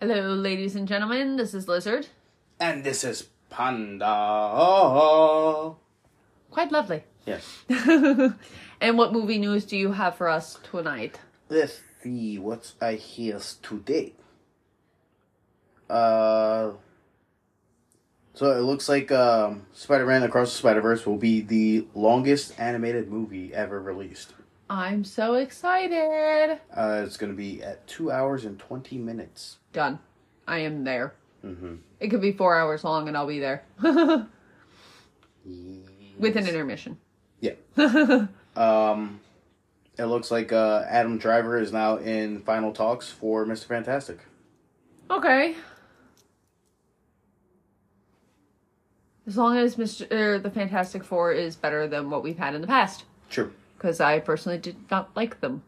Hello, ladies and gentlemen. This is Lizzard. And this is Panda. Oh, Quite lovely. yes. and what movie news do you have for us tonight? Let's see what I hear today. Uh, so it looks like um, Spider-Man Across the Spider-Verse will be the longest animated movie ever released. I'm so excited. Uh, it's going to be at two hours and twenty minutes. Done. I am there. Mm-hmm. It could be four hours long and I'll be there. With an intermission. Yeah. um, it looks like uh, Adam Driver is now in final talks for Mr. Fantastic. Okay. As long as Mr. Er, the Fantastic Four is better than what we've had in the past. True. Because I personally did not like them.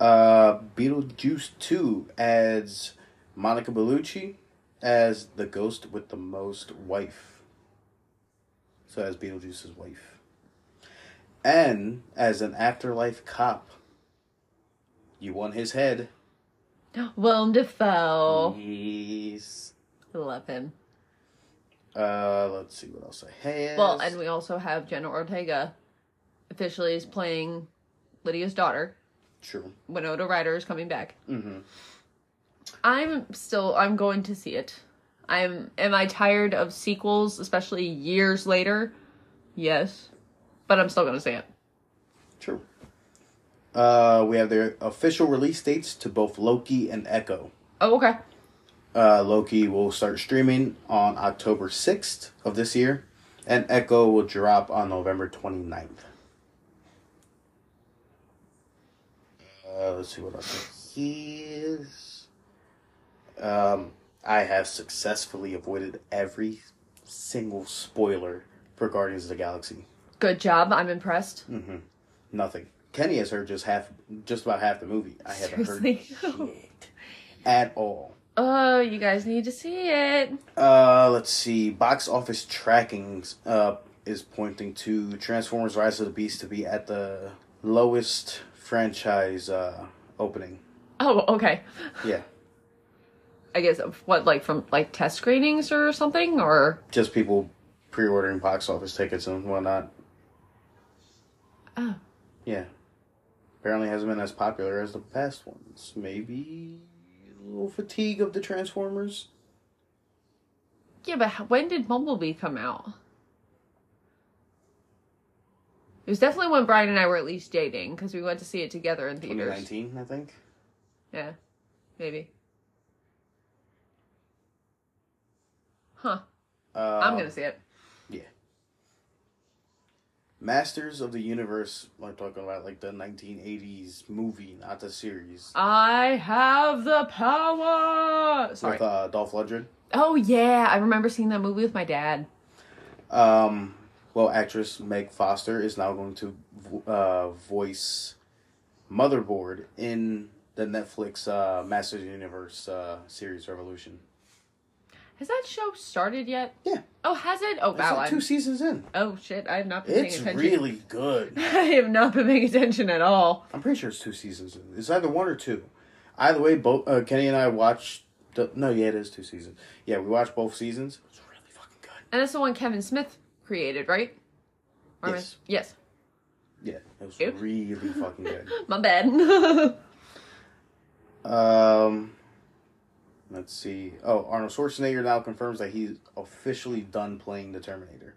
Uh, Beetlejuice 2 adds Monica Bellucci as the ghost with the most wife. So as Beetlejuice's wife. And as an afterlife cop. You want his head. Willem Dafoe. Yes. Love him. Uh, let's see what else I have. Well, and we also have Jenna Ortega officially is playing Lydia's daughter. True. Winona Ryder is coming back. Mm-hmm. I'm still I'm going to see it. I'm am I tired of sequels, especially years later? Yes. But I'm still gonna see it. True. Uh, we have the official release dates to both Loki and Echo. Oh, okay. Uh, Loki will start streaming on October 6th of this year, and Echo will drop on November 29th. Uh, let's see what else is. Um, I have successfully avoided every single spoiler for Guardians of the Galaxy. Good job. I'm impressed. Mm-hmm. Nothing. Kenny has heard just half, just about half the movie. I haven't Seriously? heard shit at all. Oh, you guys need to see it. Uh, let's see. Box office tracking uh, is pointing to Transformers: Rise of the Beast to be at the lowest franchise uh, opening. Oh, okay. Yeah, I guess what like from like test screenings or something or just people pre-ordering box office tickets and whatnot. Oh. Yeah, apparently hasn't been as popular as the past ones. Maybe a little fatigue of the Transformers. Yeah, but when did Bumblebee come out? It was definitely when Brian and I were at least dating because we went to see it together in theaters. 2019, I think. Yeah, maybe. Huh. Uh, I'm gonna see it. Yeah. Masters of the Universe. I'm talking about like the 1980s movie, not the series. I have the power. Sorry. With uh, Dolph Lundgren. Oh yeah, I remember seeing that movie with my dad. Um, well, actress Meg Foster is now going to uh, voice Motherboard in the Netflix uh, Masters of the Universe uh, series Revolution. Has that show started yet? Yeah. Oh, has it? Oh It's wow. like I'm- two seasons in. Oh shit! I have not been paying It's attention. really good. I have not been paying attention at all. I'm pretty sure it's two seasons in. It's either one or two. Either way, both uh, Kenny and I watched. The, no, yeah, it is two seasons. Yeah, we watched both seasons. It's really fucking good. And that's the one Kevin Smith created, right? Or am I- Yes. Yes. Yeah, it was Ew. really fucking good. My bad. Um, let's see. Oh, Arnold Schwarzenegger now confirms that he's officially done playing the Terminator.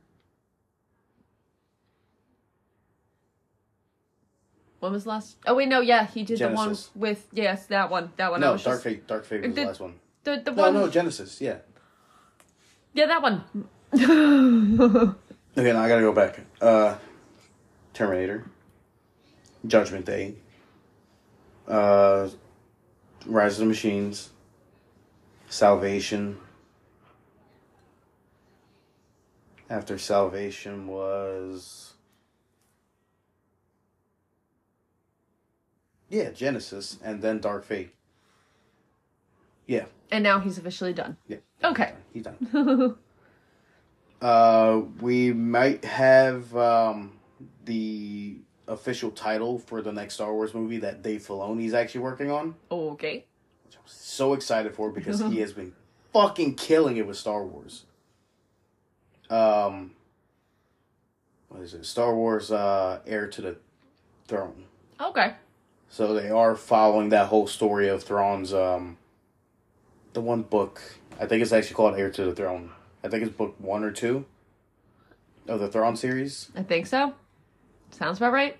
when was the last? Oh wait, no, yeah, he did the Genisys. one with yes, that one, that one. No, Dark just, Fate. Dark Fate was the Did- last one. the the No, one. no, Genisys. Yeah. Yeah, that one. Okay, now I gotta go back. Uh, Terminator. Judgment Day. Uh, Rise of the Machines. Salvation. After Salvation was. Yeah, Genisys, and then Dark Fate. Yeah, and now he's officially done. yeah. Okay. He's done. uh, we might have um, the official title for the next Star Wars movie that Dave Filoni's actually working on. Oh, Okay. which I'm so excited for because he has been fucking killing it with Star Wars. Um, what is it? Star Wars uh, Heir to the Throne. Okay. So they are following that whole story of Thrawn's um the one book. I think it's actually called Heir to the Throne. I think it's book one or two of the Thrawn series. I think so. Sounds about right.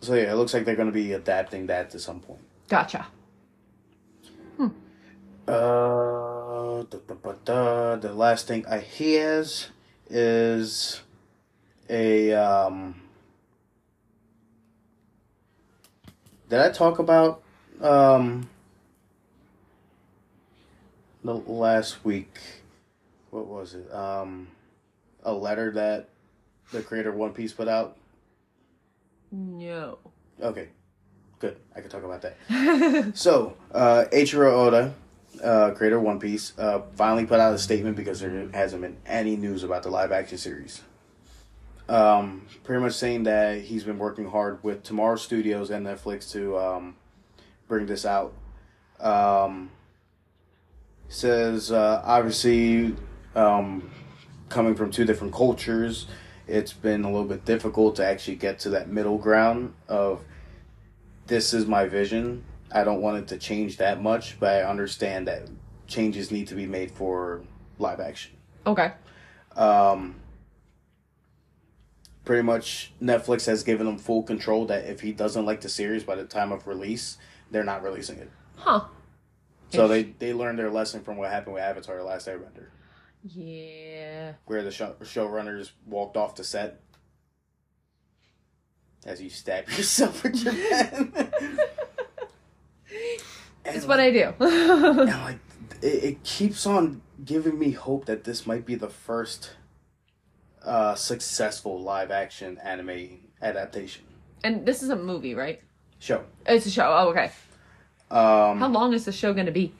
So yeah, it looks like they're gonna be adapting that to some point. Gotcha. Hmm. Uh da, da, da, the last thing I has is a um Did I talk about um the last week what was it? Um a letter that the creator of One Piece put out? No. Okay. Good. I can talk about that. so, uh Eiichiro Oda, uh creator of One Piece, uh finally put out a statement because there hasn't been any news about the live action series um, pretty much saying that he's been working hard with Tomorrow Studios and Netflix to um, bring this out. Um, says uh, obviously um, coming from two different cultures, it's been a little bit difficult to actually get to that middle ground of this is my vision. I don't want it to change that much, but I understand that changes need to be made for live action. Okay. Um, pretty much Netflix has given him full control that if he doesn't like the series by the time of release, they're not releasing it. Huh. So they they learned their lesson from what happened with Avatar: The Last Airbender, Yeah. where the show, showrunners walked off the set as you stab yourself with your pen. It's what I do. and like it, it keeps on giving me hope that this might be the first uh, successful live action anime adaptation and this is a movie, right? show. It's a show. Oh, okay. Um, How long is the show going to be?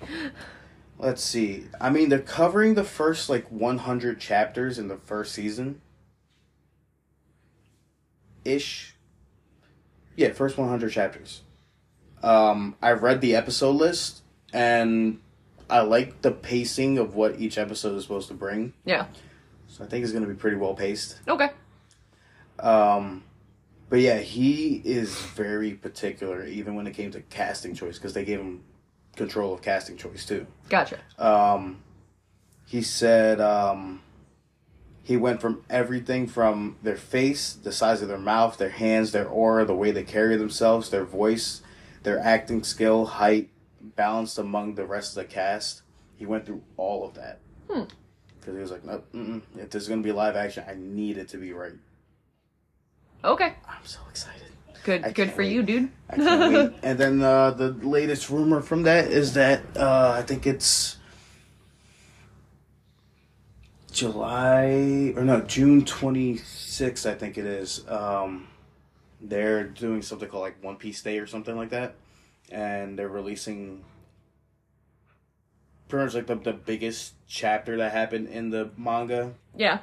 Let's see. I mean, they're covering the first like 100 chapters in the first season. Ish. Yeah, first 100 chapters. Um, I've read the episode list and I like the pacing of what each episode is supposed to bring. Yeah. So I think it's going to be pretty well paced. Okay. Um, but yeah, he is very particular, even when it came to casting choice, because they gave him control of casting choice too. Gotcha. Um, he said um, he went from everything from their face, the size of their mouth, their hands, their aura, the way they carry themselves, their voice, their acting skill, height, balanced among the rest of the cast. He went through all of that. Hmm. Because he was like, nope, mm-mm. if there's going to be live action, I need it to be right. Okay. I'm so excited. Good. I good for wait. you, dude. I can't wait. And then uh, the latest rumor from that is that uh, I think it's July or no June twenty sixth. I think it is. Um, they're doing something called like One Piece Day or something like that, and they're releasing pretty much like the, the biggest chapter that happened in the manga Yeah.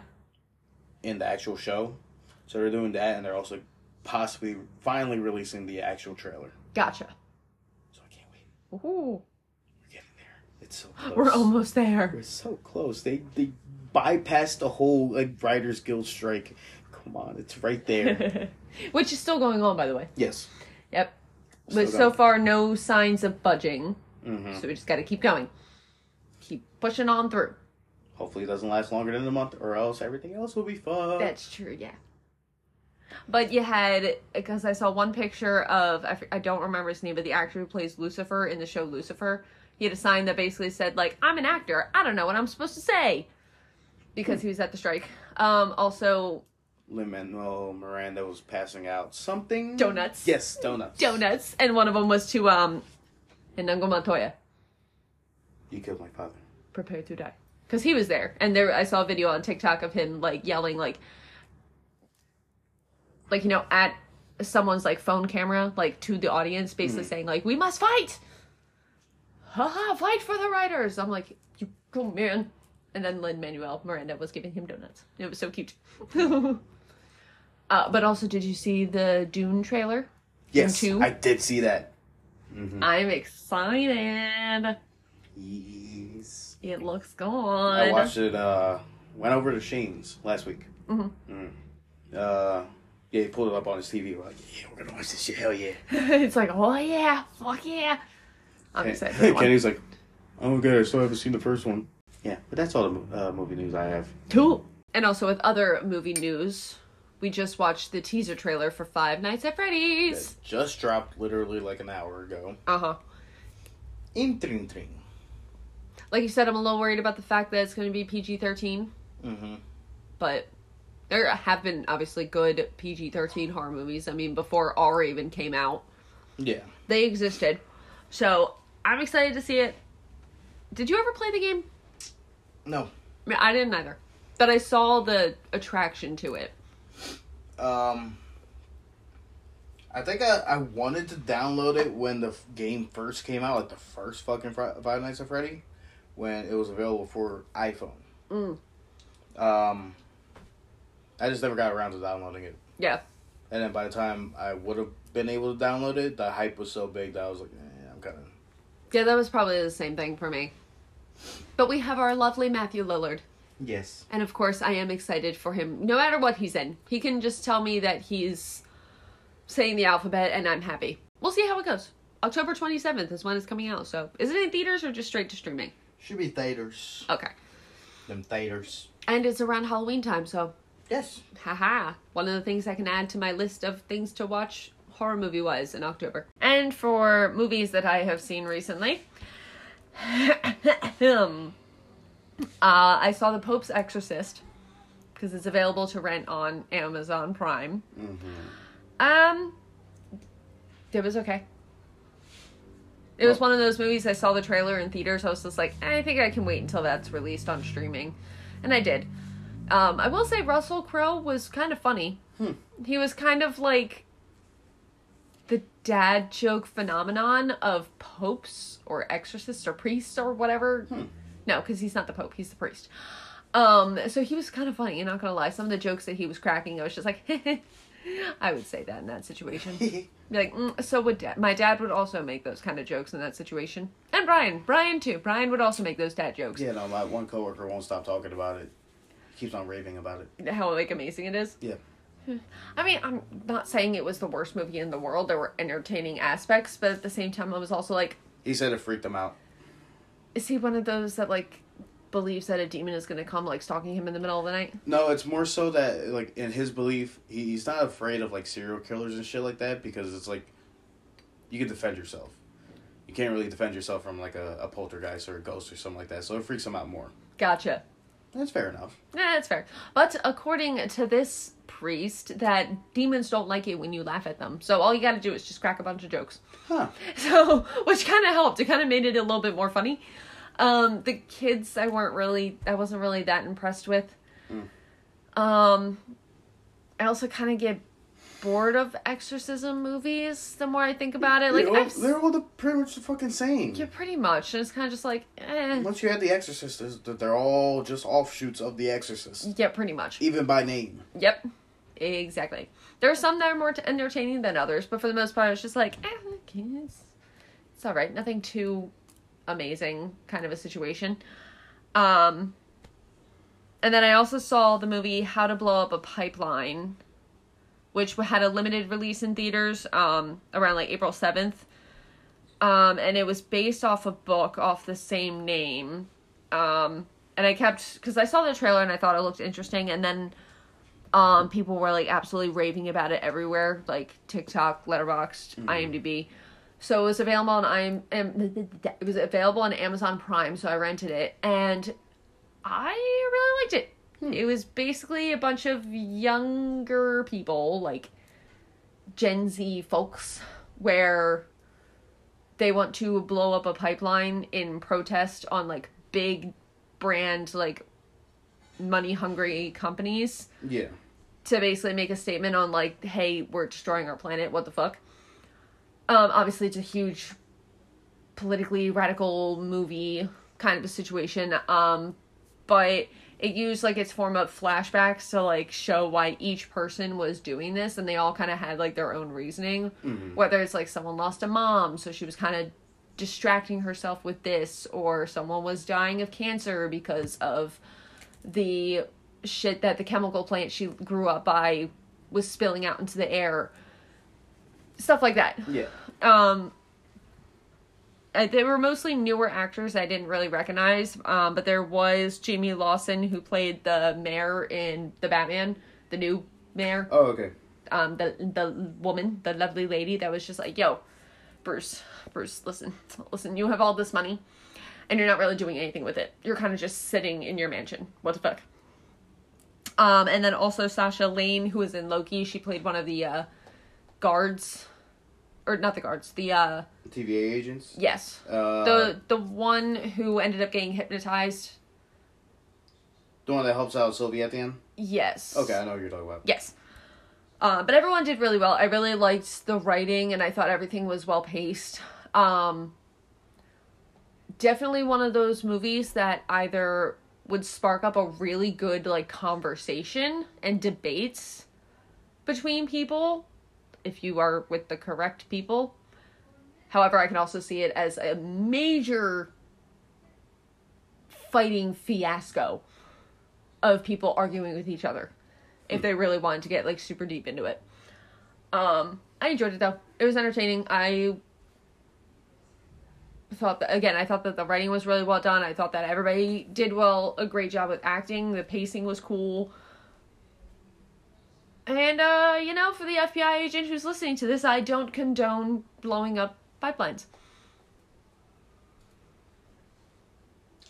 in the actual show. So they're doing that, and they're also possibly finally releasing the actual trailer. Gotcha. So I can't wait. Ooh. We're getting there. It's so close. We're almost there. We're so close. They they bypassed the whole like Writers Guild strike. Come on, it's right there. Which is still going on, by the way. yes. Yep. Still But so far, no signs of budging. hmm So we just got to keep going. Keep pushing on through. Hopefully, it doesn't last longer than a month, or else everything else will be fun. That's true, yeah. But you had because I saw one picture of I don't remember his name, but the actor who plays Lucifer in the show Lucifer. He had a sign that basically said like I'm an actor. I don't know what I'm supposed to say because he was at the strike. Um, also Lin Manuel Miranda was passing out something. Donuts. Yes, donuts. donuts, and one of them was to um, Inigo Montoya. You killed my father. prepare to die because he was there and there i saw a video on tiktok of him like yelling like like you know at someone's like phone camera like to the audience basically saying like we must fight haha fight for the writers i'm like you go man and then lin manuel miranda was giving him donuts it was so cute uh, but also did you see the dune trailer Yes, two? I did see that. Mhm. I'm excited. Yes. It looks good. I watched it. Uh, went over to Shane's last week. Mhm. Mm. Uh, yeah, he pulled it up on his TV. We're like, yeah, we're gonna watch this shit. Hell yeah. it's like, oh yeah, fuck yeah. I'm excited. For that one. Kenny's like, oh okay, I still haven't seen the first one. Yeah, but that's all the mo- uh, movie news I have. Cool. And also with other movie news, we just watched the teaser trailer for Five Nights at Freddy's. That just dropped literally like an hour ago. Uh huh. Interesting. Like you said, I'm a little worried about the fact that it's going to be PG 13, Mm-hmm. but there have been obviously good PG 13 horror movies. I mean, before R even came out, Yeah. they existed. So I'm excited to see it. Did you ever play the game? No. I, mean, I didn't either. But I saw the attraction to it. Um. I think I, I wanted to download it when the f- game first came out, like the first fucking Fri- Five Nights at Freddy, when it was available for iPhone. Mm. Um, I just never got around to downloading it. Yeah. And then by the time I would have been able to download it, the hype was so big that I was like, eh, I'm kind of. Yeah, that was probably the same thing for me. But we have our lovely Matthew Lillard. Yes. And of course, I am excited for him no matter what he's in. He can just tell me that he's saying the alphabet and I'm happy. We'll see how it goes. October 27th is when it's coming out. So, is it in theaters or just straight to streaming? Should be theaters. Okay. Them theaters. And it's around Halloween time, so Yes. haha. One of the things I can add to my list of things to watch horror movie wise in October. And for movies that I have seen recently, um, uh, I saw The Pope's Exorcist because it's available to rent on Amazon Prime. Mm-hmm. Um, it was okay. It was one of those movies I saw the trailer in theaters. I was just like, I think I can wait until that's released on streaming, and I did. Um, I will say Russell Crowe was kind of funny. Hmm. He was kind of like the dad joke phenomenon of popes or exorcists or priests or whatever. Hmm. No, because he's not the pope; he's the priest. Um, so he was kind of funny. You're not gonna lie. Some of the jokes that he was cracking, I was just like, I would say that in that situation. Be like, mm, so would dad. My dad would also make those kind of jokes in that situation, and Brian, Brian too. Brian would also make those dad jokes. yeah, no, my one coworker won't stop talking about it. Keeps on raving about it. How like amazing it is. Yeah. Hmm. I mean, I'm not saying it was the worst movie in the world. There were entertaining aspects, but at the same time, I was also like, He said it freaked him out. is he one of those that like believes that a demon is going to come like stalking him in the middle of the night? No, it's more so that like in his belief, he, he's not afraid of like serial killers and shit like that because it's like you can defend yourself. You can't really defend yourself from like a, a poltergeist or a ghost or something like that. So it freaks him out more. Gotcha. That's fair enough. Yeah, that's fair. But according to this priest, that demons don't like it when you laugh at them. So all you got to do is just crack a bunch of jokes. Huh. So, which kind of helped. It kind of made it a little bit more funny. Um, the kids, I weren't really, I wasn't really that impressed with. Mm. Um, I also kind of get bored of exorcism movies the more I think about it. Like, they're all, they're all the, pretty much the fucking same. yeah, pretty much. And it's kind of just like, eh. Once you had The Exorcist, they're all just offshoots of The Exorcist, Yeah, pretty much. even by name. Yep, exactly. There are some that are more t- entertaining than others, but for the most part, it's just like, eh, it's, it's all right. Nothing too amazing, kind of a situation. Um, and then I also saw the movie How to Blow Up a Pipeline, which had a limited release in theaters um, around like April seventh. Um, and it was based off a book off the same name. Um, and I kept because I saw the trailer and I thought it looked interesting, and then um, people were like absolutely raving about it everywhere, like TikTok, Letterboxd, IMDb. So it was available on I'm it was available on Amazon Prime, so I rented it and I really liked it. It was basically a bunch of younger people, like Gen Z folks, where they want to blow up a pipeline in protest on like big brand like money hungry companies Yeah. to basically make a statement on like, hey, we're destroying our planet. What the fuck? Um, obviously, it's a huge politically radical movie kind of a situation. Um, but it used like its form of flashbacks to like show why each person was doing this and they all kind of had like their own reasoning. Whether it's like someone lost a mom so she was kind of distracting herself with this or someone was dying of cancer because of the shit that the chemical plant she grew up by was spilling out into the air. Stuff like that. Yeah. um they were mostly newer actors I didn't really recognize, um, but there was Jayme Lawson who played the mayor in the Batman, the new mayor, Oh, okay. um, the the woman, the lovely lady that was just like, "Yo, Bruce, Bruce, listen, listen, you have all this money, and you're not really doing anything with it. You're kind of just sitting in your mansion. What the fuck?" Um, and then also Sasha Lane, who was in Loki, she played one of the uh, guards, or not the guards, the uh, TVA agents. yes, Uh, the the one who ended up getting hypnotized. the one that helps out Sylvie at the end. Yes. Okay, I know what you're talking about. Yes. Uh, but everyone did really well. I really liked the writing, and I thought everything was well paced. Um, definitely one of those movies that either would spark up a really good like conversation and debates between people if you are with the correct people. However, I can also see it as a major fighting fiasco of people arguing with each other if they really wanted to get like super deep into it. Um, I enjoyed it though. It was entertaining. I thought that again, I thought that the writing was really well done. I thought that everybody did well, a great job with acting. The pacing was cool. And uh, you know, for the FBI agent who's listening to this, I don't condone blowing up pipelines.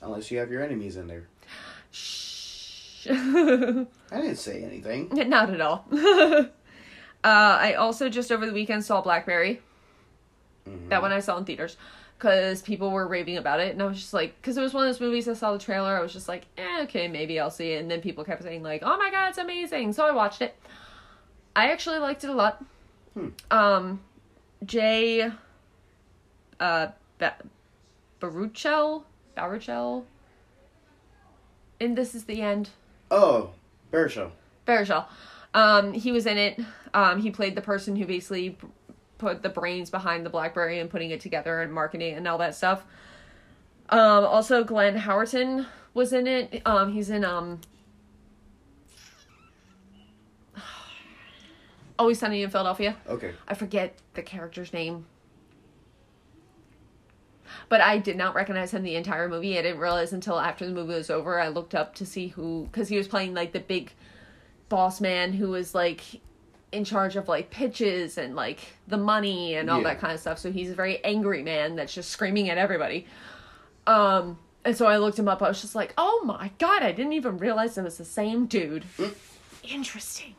Unless you have your enemies in there. Shh. I didn't say anything. Not at all. uh, I also just over the weekend saw Blackberry. Mhm. That one I saw in theaters because people were raving about it, and I was just like, because it was one of those movies. I saw the trailer. I was just like, eh, okay, maybe I'll see it. And then people kept saying like, oh my god, it's amazing. So I watched it. I actually liked it a lot. Hmm. Um, Jay, uh, ba- Baruchel, Baruchel. And this is the end. Oh, Baruchel. Baruchel. Um, he was in it. Um, he played the person who basically put the brains behind the BlackBerry and putting it together and marketing and all that stuff. Um, also Glenn Howerton was in it. Um, he's in um. Always Sunny in Philadelphia. Okay. I forget the character's name. But I did not recognize him the entire movie. I didn't realize until after the movie was over. I looked up to see who, because he was playing like the big boss man who was like in charge of like pitches and like the money and all Yeah. that kind of stuff. So he's a very angry man that's just screaming at everybody. Um, and so I looked him up. I was just like, oh my god, I didn't even realize it was the same dude. Interesting.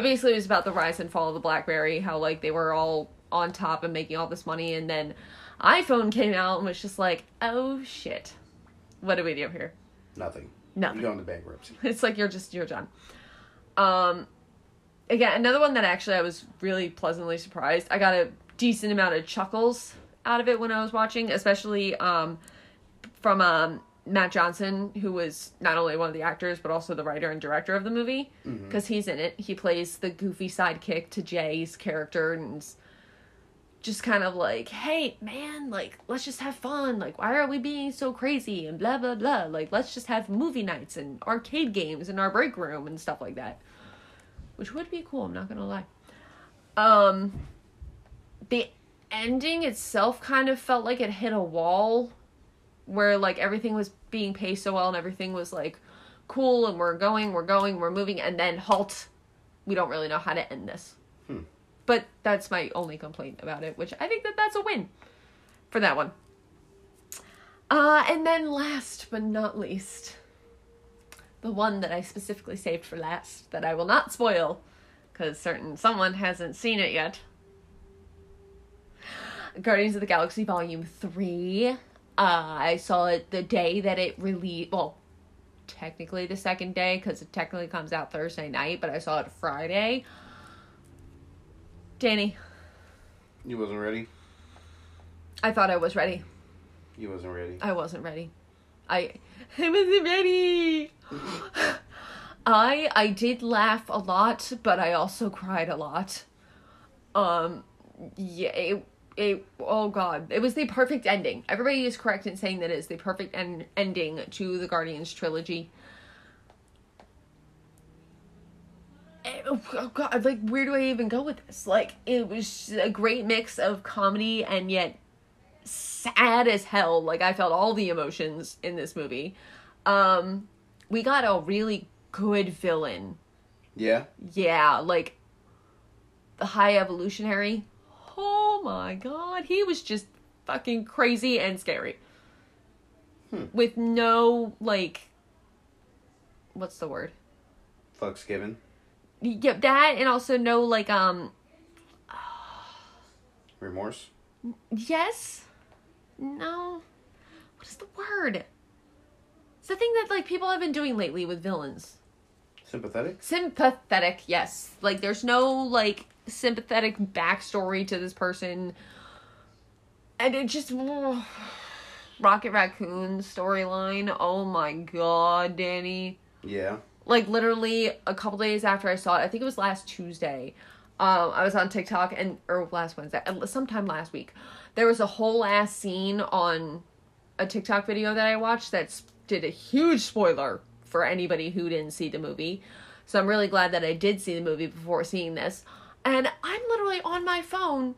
But basically, it was about the rise and fall of the BlackBerry, how like they were all on top and making all this money, and then iPhone came out and was just like, oh shit, what do we do here? Nothing. Nothing. You're going to bankruptcy. It's like you're just you're done. Um, again, another one that actually I was really pleasantly surprised. I got a decent amount of chuckles out of it when I was watching, especially um, from um, Matt Johnson, who was not only one of the actors but also the writer and director of the movie, because he's in it. He plays the goofy sidekick to Jay's character and. Just kind of like, hey man, like let's just have fun. Like, why are we being so crazy and blah blah blah? Like, let's just have movie nights and arcade games in our break room and stuff like that, which would be cool. I'm not gonna lie. Um, the ending itself kind of felt like it hit a wall where like everything was being paced so well and everything was like cool and we're going, we're going, we're moving, and then halt. We don't really know how to end this. Hmm. But that's my only complaint about it, which I think that that's a win for that one. Uh, and then last but not least, the one that I specifically saved for last that I will not spoil because certain someone hasn't seen it yet. Guardians of the Galaxy Volume 3. Uh, I saw it the day that it released. Well, technically the second day because it technically comes out Thursday night, but I saw it Friday. Danny, You wasn't ready. I thought I was ready. You wasn't ready. I wasn't ready. I I wasn't ready. I I did laugh a lot, but I also cried a lot. Um, yeah, it, it oh god, it was the perfect ending. Everybody is correct in saying that it is the perfect en- ending to the Guardians trilogy. Eh, Oh god, like where do I even go with this? Like it was a great mix of comedy and yet sad as hell. Like I felt all the emotions in this movie. Um we got a really good villain. Yeah. Yeah, like the high evolutionary. Oh my god, he was just fucking crazy and scary. Hmm. With no like what's the word? Fucks given. Yep, that and also no like um Remorse. yes. No. What is the word? It's the thing that like people have been doing lately with villains. Sympathetic. sympathetic yes like there's no like sympathetic backstory to this person. And it just rocket raccoon storyline. Oh my god danny. Yeah. like literally a couple days after i saw it i think it was last tuesday um i was on tiktok and or last wednesday uh, sometime last week there was a whole ass scene on a tiktok video that i watched that did a huge spoiler for anybody who didn't see the movie. So i'm really glad that i did see the movie before seeing this and i'm literally on my phone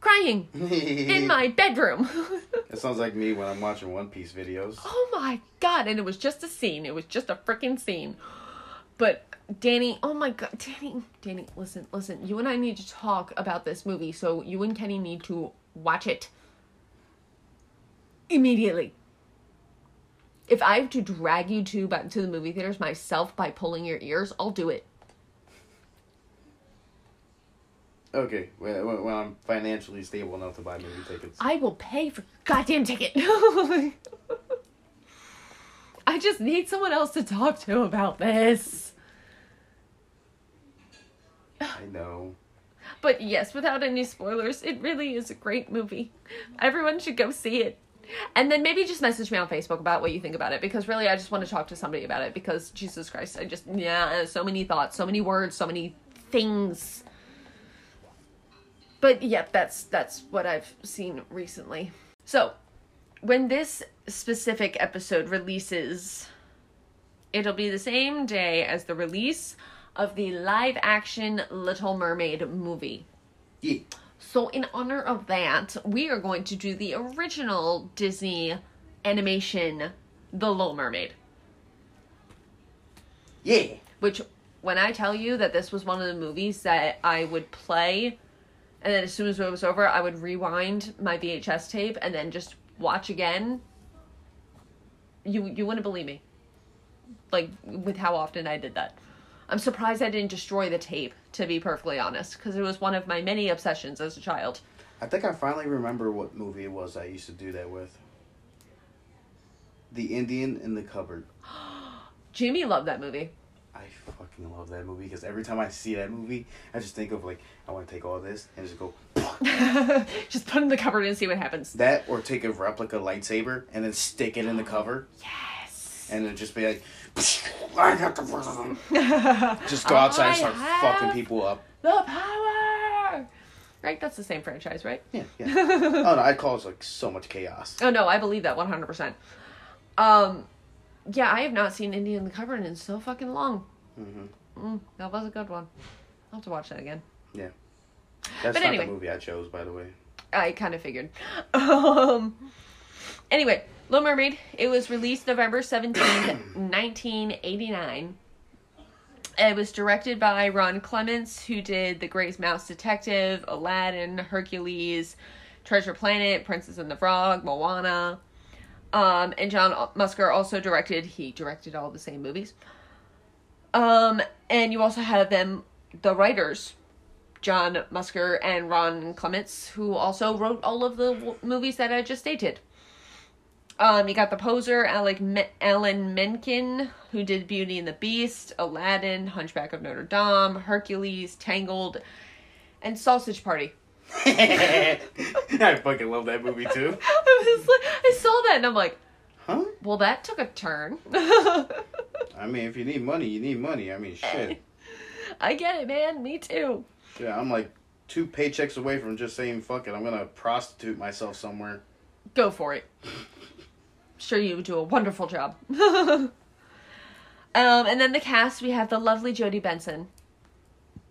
crying in my bedroom It sounds like me when I'm watching One Piece videos. Oh my god, and it was just a scene. It was just a freaking scene. But Danny, oh my god, Danny, Danny, listen, listen. You and I need to talk about this movie, so you and Kenny need to watch it immediately. If I have to drag you two back to the movie theaters myself by pulling your ears, I'll do it. Okay, when, when when I'm financially stable enough to buy movie tickets. I will pay for goddamn ticket. I just need someone else to talk to about this. I know. But yes, without any spoilers, it really is a great movie. Everyone should go see it. And then maybe just message me on Facebook about what you think about it because really I just want to talk to somebody about it because Jesus Christ, I just yeah, so many thoughts, so many words, so many things. But yeah, that's that's what I've seen recently. So, when this specific episode releases, it'll be the same day as the release of the live action Little Mermaid movie. Yeah. So, in honor of that, we are going to do the original Disney animation, The Little Mermaid. Yeah. Which, when I tell you that this was one of the movies that I would play, and then as soon as it was over, I would rewind my VHS tape and then just watch again, you you wouldn't believe me. Like with how often I did that. I'm surprised I didn't destroy the tape, to be perfectly honest, because it was one of my many obsessions as a child. I think I finally remember what movie it was I used to do that with. The Indian in the Cupboard. Jimmy loved that movie. I fucking love that movie because every time I see that movie, I just think of like I want to take all this and just go just put it in the cupboard and see what happens. that, or take a replica lightsaber and then stick it in the cover Yes. and then just be like, I got the just go outside and start fucking people up. The power. Right, that's the same franchise, right? Yeah, yeah. oh no, I cause like so much chaos. Oh no, I believe that one hundred percent. Um, yeah, I have not seen Indian in the Cupboard in so fucking long. Hmm Mm, that was a good one. I'll have to watch that again. Yeah. That's But not anyway. the movie I chose, by the way. I kind of figured. Um, anyway, Little Mermaid. It was released November seventeenth, 1989. It was directed by Ron Clements, who did The Great Mouse Detective, Aladdin, Hercules, Treasure Planet, Princess and the Frog, Moana. Um, and John Musker also directed, he directed all the same movies. Um, and you also have them, the writers, John Musker and Ron Clements, who also wrote all of the w- movies that I just stated. Um, you got the poser, Alec Me- Alan Menken, who did Beauty and the Beast, Aladdin, Hunchback of Notre Dame, Hercules, Tangled, and Sausage Party. I fucking love that movie too. I was like, I saw that and I'm like, Huh? Well, that took a turn. I mean, if you need money, you need money. I mean, shit. I get it, man. Me too. shit I'm like two paychecks away from just saying, fuck it, I'm gonna prostitute myself somewhere. Go for it. Sure, you would do a wonderful job. um, and then the cast we have the lovely Jodi Benson,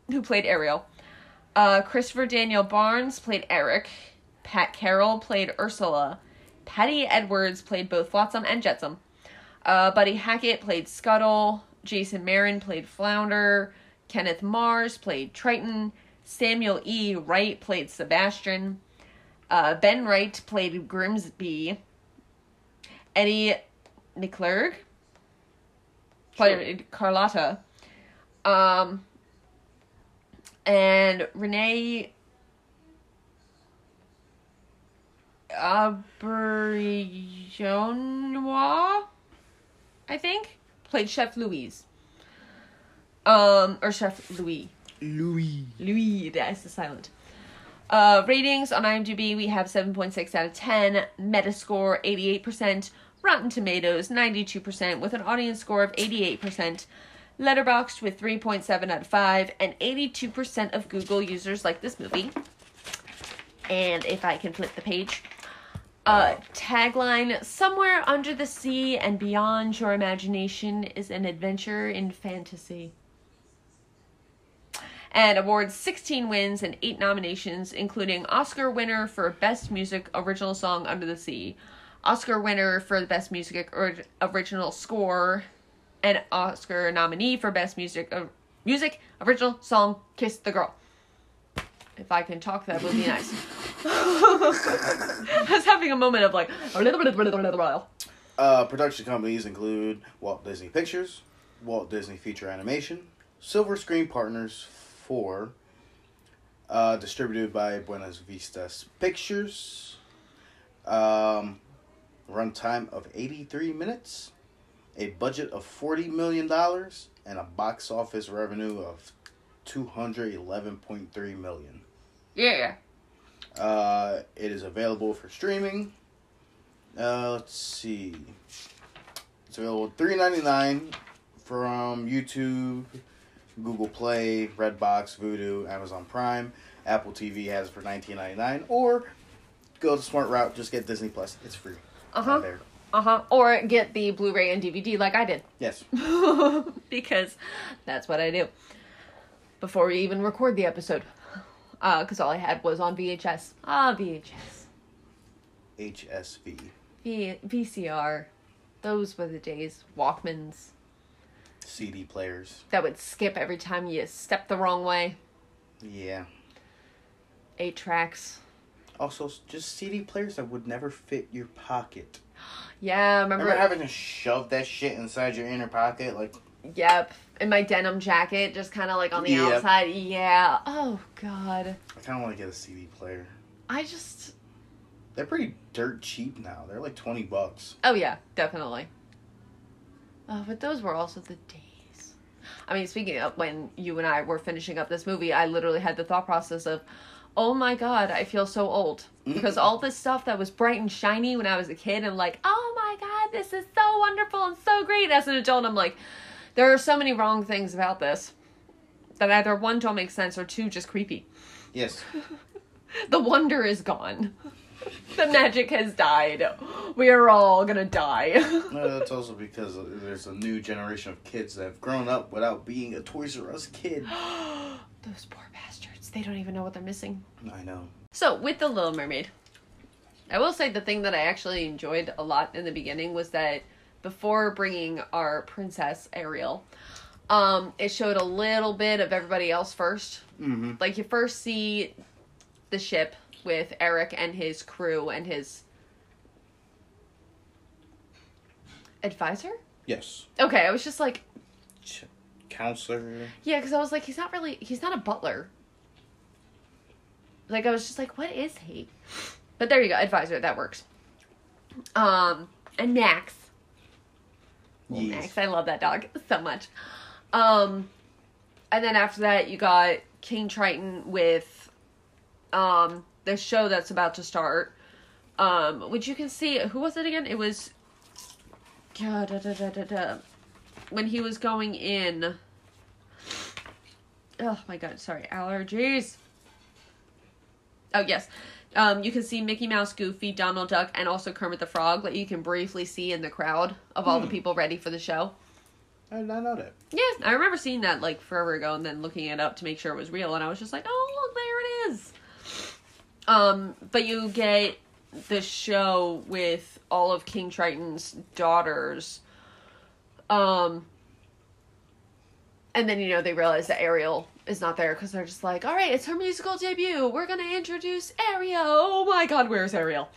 who played Ariel. Uh, Christopher Daniel Barnes played Eric. Pat Carroll played Ursula. Paddi Edwards played both Flotsam and Jetsam. Uh, Buddy Hackett played Scuttle. Jason Marin played Flounder. Kenneth Mars played Triton. Samuel E. Wright played Sebastian. Uh, ben Wright played Grimsby. Eddie McClurg played Carlotta. Um, and Renee Auberjonois, I think, played Chef Louise. Um, or Chef Louis. Louis. Louis, the silent. Uh, ratings on IMDb, we have 7.6 out of 10, Metascore 88%, Rotten Tomatoes 92%, with an audience score of 88%, Letterboxd with 3.7 out of 5, and 82% of Google users like this movie. And if I can flip the page, uh, tagline Somewhere under the sea and beyond your imagination is an adventure in fantasy and awards 16 wins and 8 nominations, including Oscar winner for Best Music Original Song Under the Sea, Oscar winner for the Best Music or- Original Score, and Oscar nominee for Best Music uh, Music Original Song Kiss the Girl. If I can talk, that would be nice. I was having a moment of like. Uh, production companies include Walt Disney Pictures, Walt Disney Feature Animation, Silver Screen Partners 4, uh, distributed by Buenas Vistas Pictures, um, runtime of 83 minutes, a budget of $40 million, and a box office revenue of 211.3 million. Yeah. Uh, it is available for streaming. Uh, let's see. It's available three ninety nine from YouTube, Google Play, Redbox, Vudu, Amazon Prime, Apple TV has it for nineteen ninety nine, or go the smart route, just get Disney Plus. It's free. Uh huh. Uh huh. Or get the Blu ray and DVD like I did. Yes. because that's what I do. Before we even record the episode. Because all I had was on VHS. Ah, VHS. HSV. V- VCR. Those were the days. Walkmans. CD players. That would skip every time you stepped the wrong way. Yeah. Eight tracks. Also, just CD players that would never fit your pocket. Yeah, remember? Remember having to shove that shit inside your inner pocket? Like, Yep. In my denim jacket, just kind of like on the Yep. outside. Yeah. Oh, God. I kind of want to get a CD player. I just. They're pretty dirt cheap now. They're like 20 bucks. Oh yeah, definitely. Oh, but those were also the days. I mean, speaking of when you and I were finishing up this movie, I literally had the thought process of, "Oh my god, I feel so old." Because all this stuff that was bright and shiny when I was a kid and like, "Oh my god, this is so wonderful and so great." As an adult, I'm like, there are so many wrong things about this that either one don't make sense or two just creepy. Yes. The wonder is gone. the magic has died. We are all gonna die. no, that's also because there's a new generation of kids that have grown up without being a Toys R Us kid. Those poor bastards. They don't even know what they're missing. I know. So, with The Little Mermaid, I will say the thing that I actually enjoyed a lot in the beginning was that before bringing our princess Ariel, um, it showed a little bit of everybody else first. Mm-hmm. Like, you first see the ship with Eric and his crew and his advisor? Yes. Okay, I was just like, Ch- counselor. Yeah, because I was like, he's not really, he's not a butler. Like, I was just like, what is he? But there you go, advisor, that works. Um, and Max. Yes. Max, I love that dog so much. Um, and then after that, you got King Triton with, um, the show that's about to start. Um, which you can see, who was it again? It was da, da, da. when he was going in. Oh my god, sorry, allergies. Oh yes, um, you can see Mickey Mouse, Goofy, Donald Duck, and also Kermit the Frog that you can briefly see in the crowd of all the Hmm. people people ready for the show. I did not know that. Yeah, I remember seeing that like forever ago and then looking it up to make sure it was real, and I was just like, oh look, there it is. Um, but you get the show with all of King Triton's daughters. Um, and then you know they realize that Ariel is not there because they're just like, all right, it's her musical debut. We're gonna introduce Ariel. Oh my God, where's Ariel?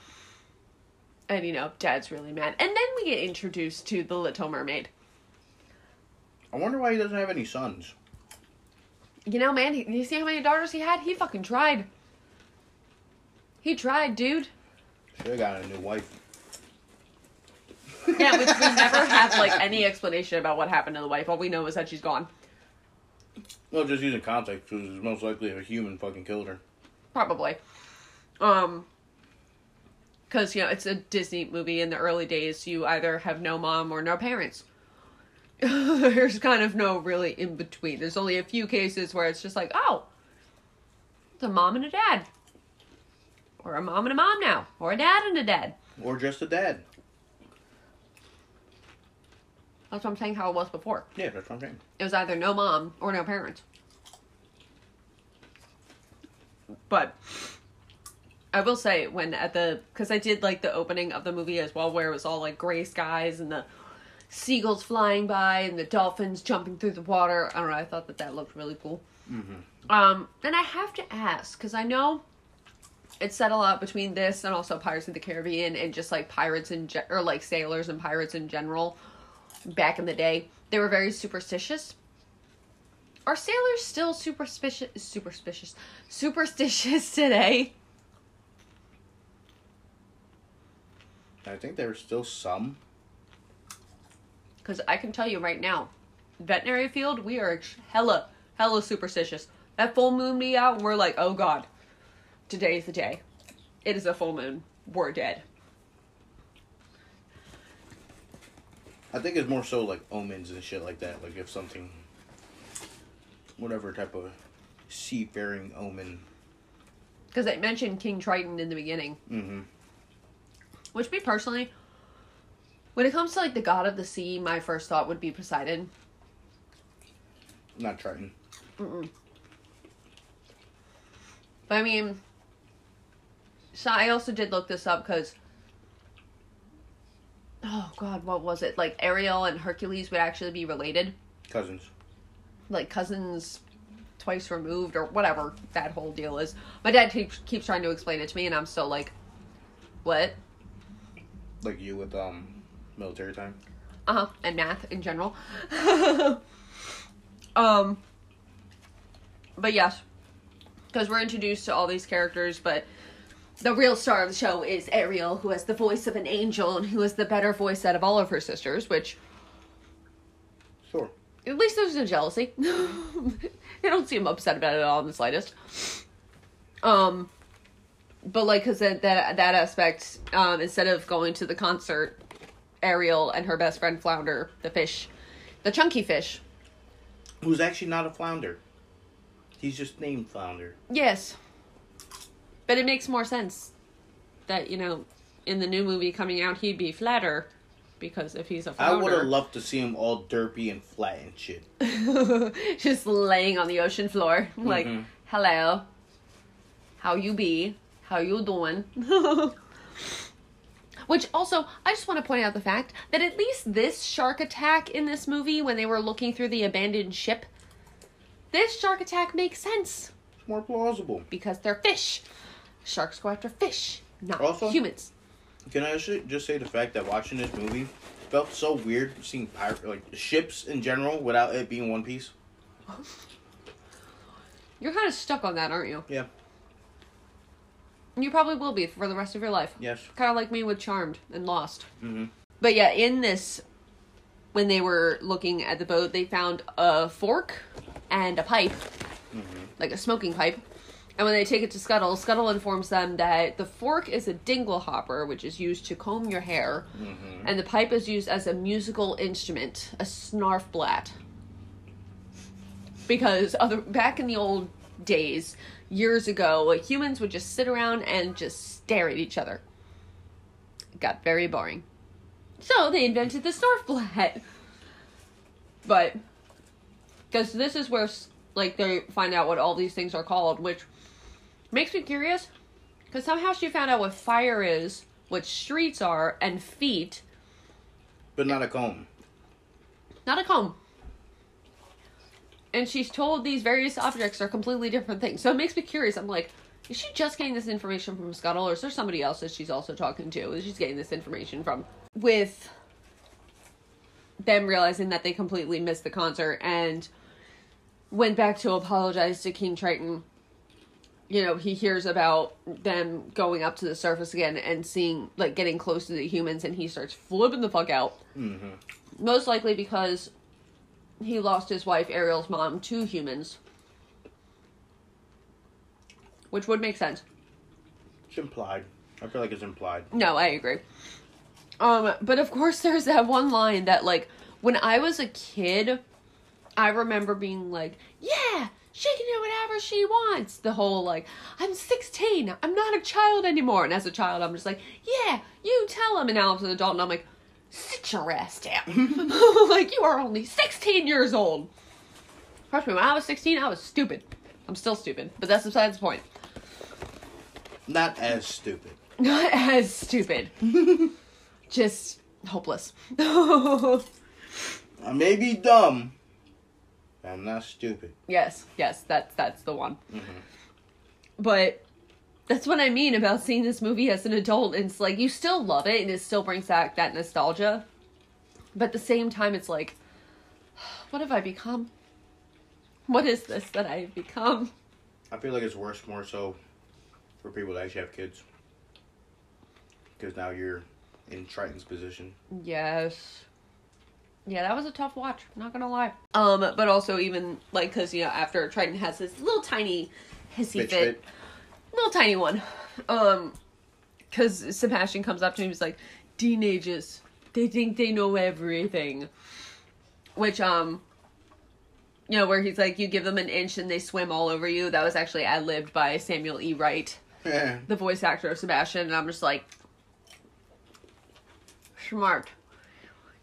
And you know, Dad's really mad. And then we get introduced to the Little Mermaid. I wonder why he doesn't have any sons. You know, man, he, you see how many daughters he had? He fucking tried. He tried, dude. Should have got a new wife. Yeah, which we never have like any explanation about what happened to the wife. All we know is that she's gone. Well, just using context, because it's most likely a human fucking killed her. Probably. Um because you know, it's a Disney movie in the early days, you either have no mom or no parents. There's kind of no really in between. There's only a few cases where it's just like, oh, it's a mom and a dad. Or a mom and a mom now. Or a dad and a dad. Or just a dad. That's what I'm saying how it was before. Yeah, that's what I'm saying. It was either no mom or no parents. But I will say when at the because I did like the opening of the movie as well, where it was all like gray skies and the seagulls flying by and the dolphins jumping through the water. I don't know. I thought that that looked really cool. Mm-hmm. Um, and I have to ask because I know it's set a lot between this and also Pirates of the Caribbean and just like pirates and ge- or like sailors and pirates in general. Back in the day, they were very superstitious. Are sailors still superstitious? Superstitious, superstitious today? I think there's still some. Because I can tell you right now, veterinary field, we are hella, hella superstitious. That full moon be out, and we're like, oh god, today is the day. It is a full moon. We're dead. I think it's more so like omens and shit like that. Like if something, whatever type of seafaring omen. Because I mentioned King Triton in the beginning, Mm-hmm. which me personally, when it comes to like the god of the sea, my first thought would be Poseidon. Not Triton. Mm-mm. But I mean, so I also did look this up because, oh god, what was it? Like Ariel and Hercules would actually be related, Cousins. like cousins twice removed or whatever that whole deal is. My dad keeps keeps trying to explain it to me, and I'm still like, what? Like you with um military time. Uh huh. And math in general. um. But yes, because we're introduced to all these characters, but the real star of the show is Ariel, who has the voice of an angel and who has the better voice out of all of her sisters. Which Sure. at least there's no jealousy. I don't seem upset about it at all in the slightest. Um. But like, cause that that that aspect, um, instead of going to the concert, Ariel and her best friend Flounder, the fish, the chunky fish. Who's actually not a flounder. He's just named Flounder. Yes. But it makes more sense that, you know, in the new movie coming out, he'd be flatter. Because if he's a I would have loved to see him all derpy and flat and shit. just laying on the ocean floor, like, Mhm. hello, how you be, how you doing? Which also, I just want to point out the fact that at least this shark attack in this movie, when they were looking through the abandoned ship, this shark attack makes sense It's more plausible. because they're fish. Sharks go after fish, not Also- humans. Can I just just say the fact that watching this movie felt so weird seeing pirate like ships in general without it being One Piece. You're kind of stuck on that, aren't you? Yeah. You probably will be for the rest of your life. Yes. Kind of like me with Charmed and Lost. Mm-hmm. But yeah, in this, when they were looking at the boat, they found a fork and a pipe, Mm-hmm. like a smoking pipe, And when they take it to Scuttle, Scuttle informs them that the fork is a dinglehopper, which is used to comb your hair, mm-hmm. and the pipe is used as a musical instrument, a snarfblat. Because other back in the old days, years ago, humans would just sit around and just stare at each other. It got very boring. So they invented the snarfblat. But because this is where like they find out what all these things are called, which makes me curious. Because somehow she found out what fire is, what streets are, and feet, But not a comb. not a comb. And she's told these various objects are completely different things. So it makes me curious. I'm like, is she just getting this information from Scuttle, or is there somebody else that she's also talking to that she's getting this information from? With them realizing that they completely missed the concert and went back to apologize to King Triton. You know, he hears about them going up to the surface again and seeing, like, getting close to the humans, and he starts flipping the fuck out. Mm-hmm. Most likely because he lost his wife, Ariel's mom, to humans. Which would make sense. It's implied. I feel like it's implied. No, I agree. Um, but of course there's that one line that like when I was a kid, I remember being like, Yeah, she can do whatever she wants. The whole like, I'm 16, I'm not a child anymore. And as a child, I'm just like, Yeah, you tell him. And now as an adult, and I'm like, Sit your ass down. like you are only 16 years old. Trust me, when I was 16, I was stupid. I'm still stupid, but that's besides the point. Not as stupid. Not as stupid. Just hopeless. I may be dumb. I'm not stupid. yes, yes, that's that's the one. Mm-hmm. But that's what I mean about seeing this movie as an adult. It's like you still love it and it still brings back that nostalgia. But at the same time it's like what have I become? What is this that I have become? I feel like it's worse more so for people that actually have kids. Because now you're in Triton's position. Yes. Yeah, that was a tough watch. Not gonna lie. Um, but also even like because you know after Triton has this little tiny hissy Bitch fit, fit. little tiny one. Um, because Sebastian comes up to him, he's like, "Teenagers, they think they know everything," which um. You know, where he's like, you give them an inch and they swim all over you. That was actually ad libbed by Samuel E. Wright Yeah. the voice actor of Sebastian, and I'm just like, smart.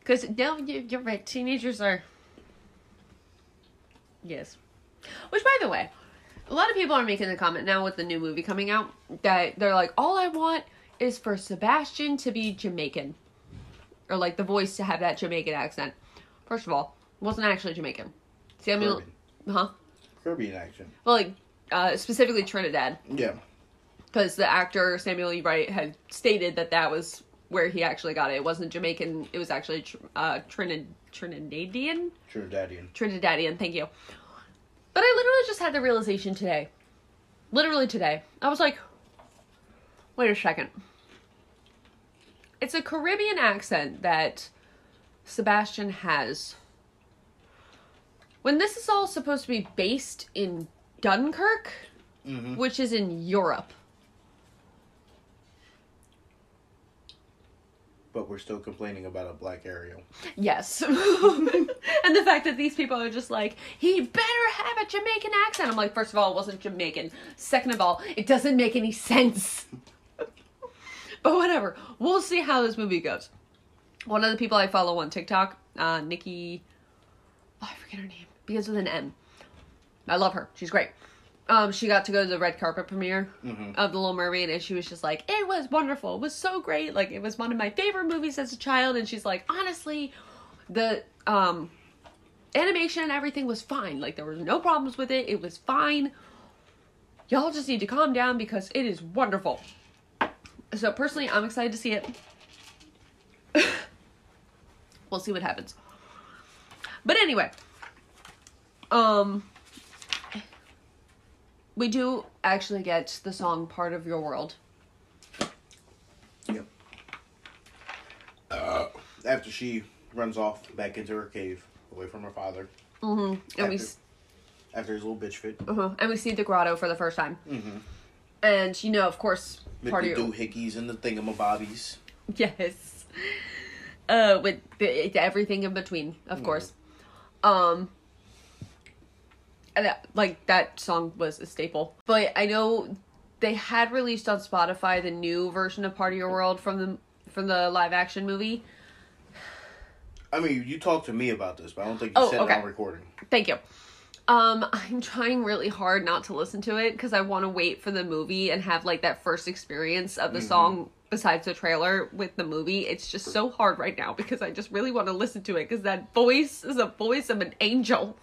Because no, you, you're right. Teenagers are. Yes. Which, by the way, a lot of people are making the comment now with the new movie coming out that they're like, all I want is for Sebastian to be Jamaican. Or like the voice to have that Jamaican accent. First of all, wasn't actually Jamaican. Samuel. Caribbean. Huh? Caribbean action. Well, like, uh, specifically Trinidad Yeah. because the actor Samuel E. Wright had stated that that was where he actually got it. It wasn't Jamaican. It was actually uh, Trinid- Trinidadian. Trinidadian. Trinidadian. Thank you. But I literally just had the realization today. Literally today. I was like, wait a second. It's a Caribbean accent that Sebastian has. When this is all supposed to be based in Dunkirk, Mm-hmm. which is in Europe. But we're still complaining about a black Ariel. Yes. and the fact that these people are just like, he better have a Jamaican accent. I'm like, first of all, it wasn't Jamaican. Second of all, it doesn't make any sense. but whatever. We'll see how this movie goes. One of the people I follow on TikTok, uh, Nikki. Oh, I forget her name. Begins with an M. I love her. She's great. Um, she got to go to the red carpet premiere Mhm. of The Little Mermaid, and she was just like, "It was wonderful. It was so great. Like, it was one of my favorite movies as a child." And she's like, "Honestly, the um, animation and everything was fine. Like, there was no problems with it. It was fine. Y'all just need to calm down because it is wonderful." So personally, I'm excited to see it. we'll see what happens. But anyway, um we do actually get the song part of your world. Yep. Uh, after she runs off back into her cave, away from her father. Mm-hmm. And we After- s- after his little bitch fit. Uh-huh. And we see the grotto for the first time. Mm-hmm. And you know, of course, With part the of your doohickeys and the thingamabobbies. yes, uh, with the, everything in between, of Mhm. course. Um, and that, like that song was a staple. But I know they had released on Spotify the new version of Part of Your World from the from the live action movie. I mean, you talked to me about this, but I don't think you Oh, said okay. it on recording. Thank you. Um, I'm trying really hard not to listen to it because I want to wait for the movie and have like that first experience of the Mhm. song besides the trailer with the movie. It's just so hard right now because I just really want to listen to it because that voice is a voice of an angel.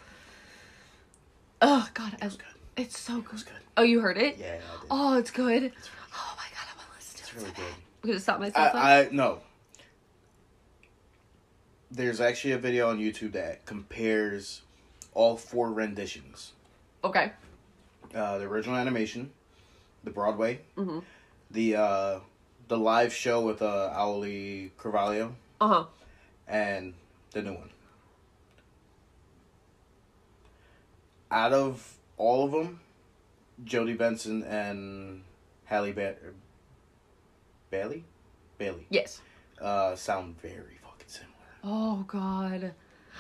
Oh God, I, It's good. it's so good. It's good. Oh, you heard it? Yeah, I did. Oh, it's good. Oh my God, I'm gonna listen to it. it's really so good. I'm gonna stop myself. I, I no. There's actually a video on YouTube that compares all four renditions: okay. uh, the original animation, the Broadway, Mhm. the uh, the live show with uh, Auli'i Cravalho, Uh huh. and the new one. Out of all of them, Jodi Benson and Halle ba- Bailey, Bailey, Yes. uh, sound very fucking similar. Oh god.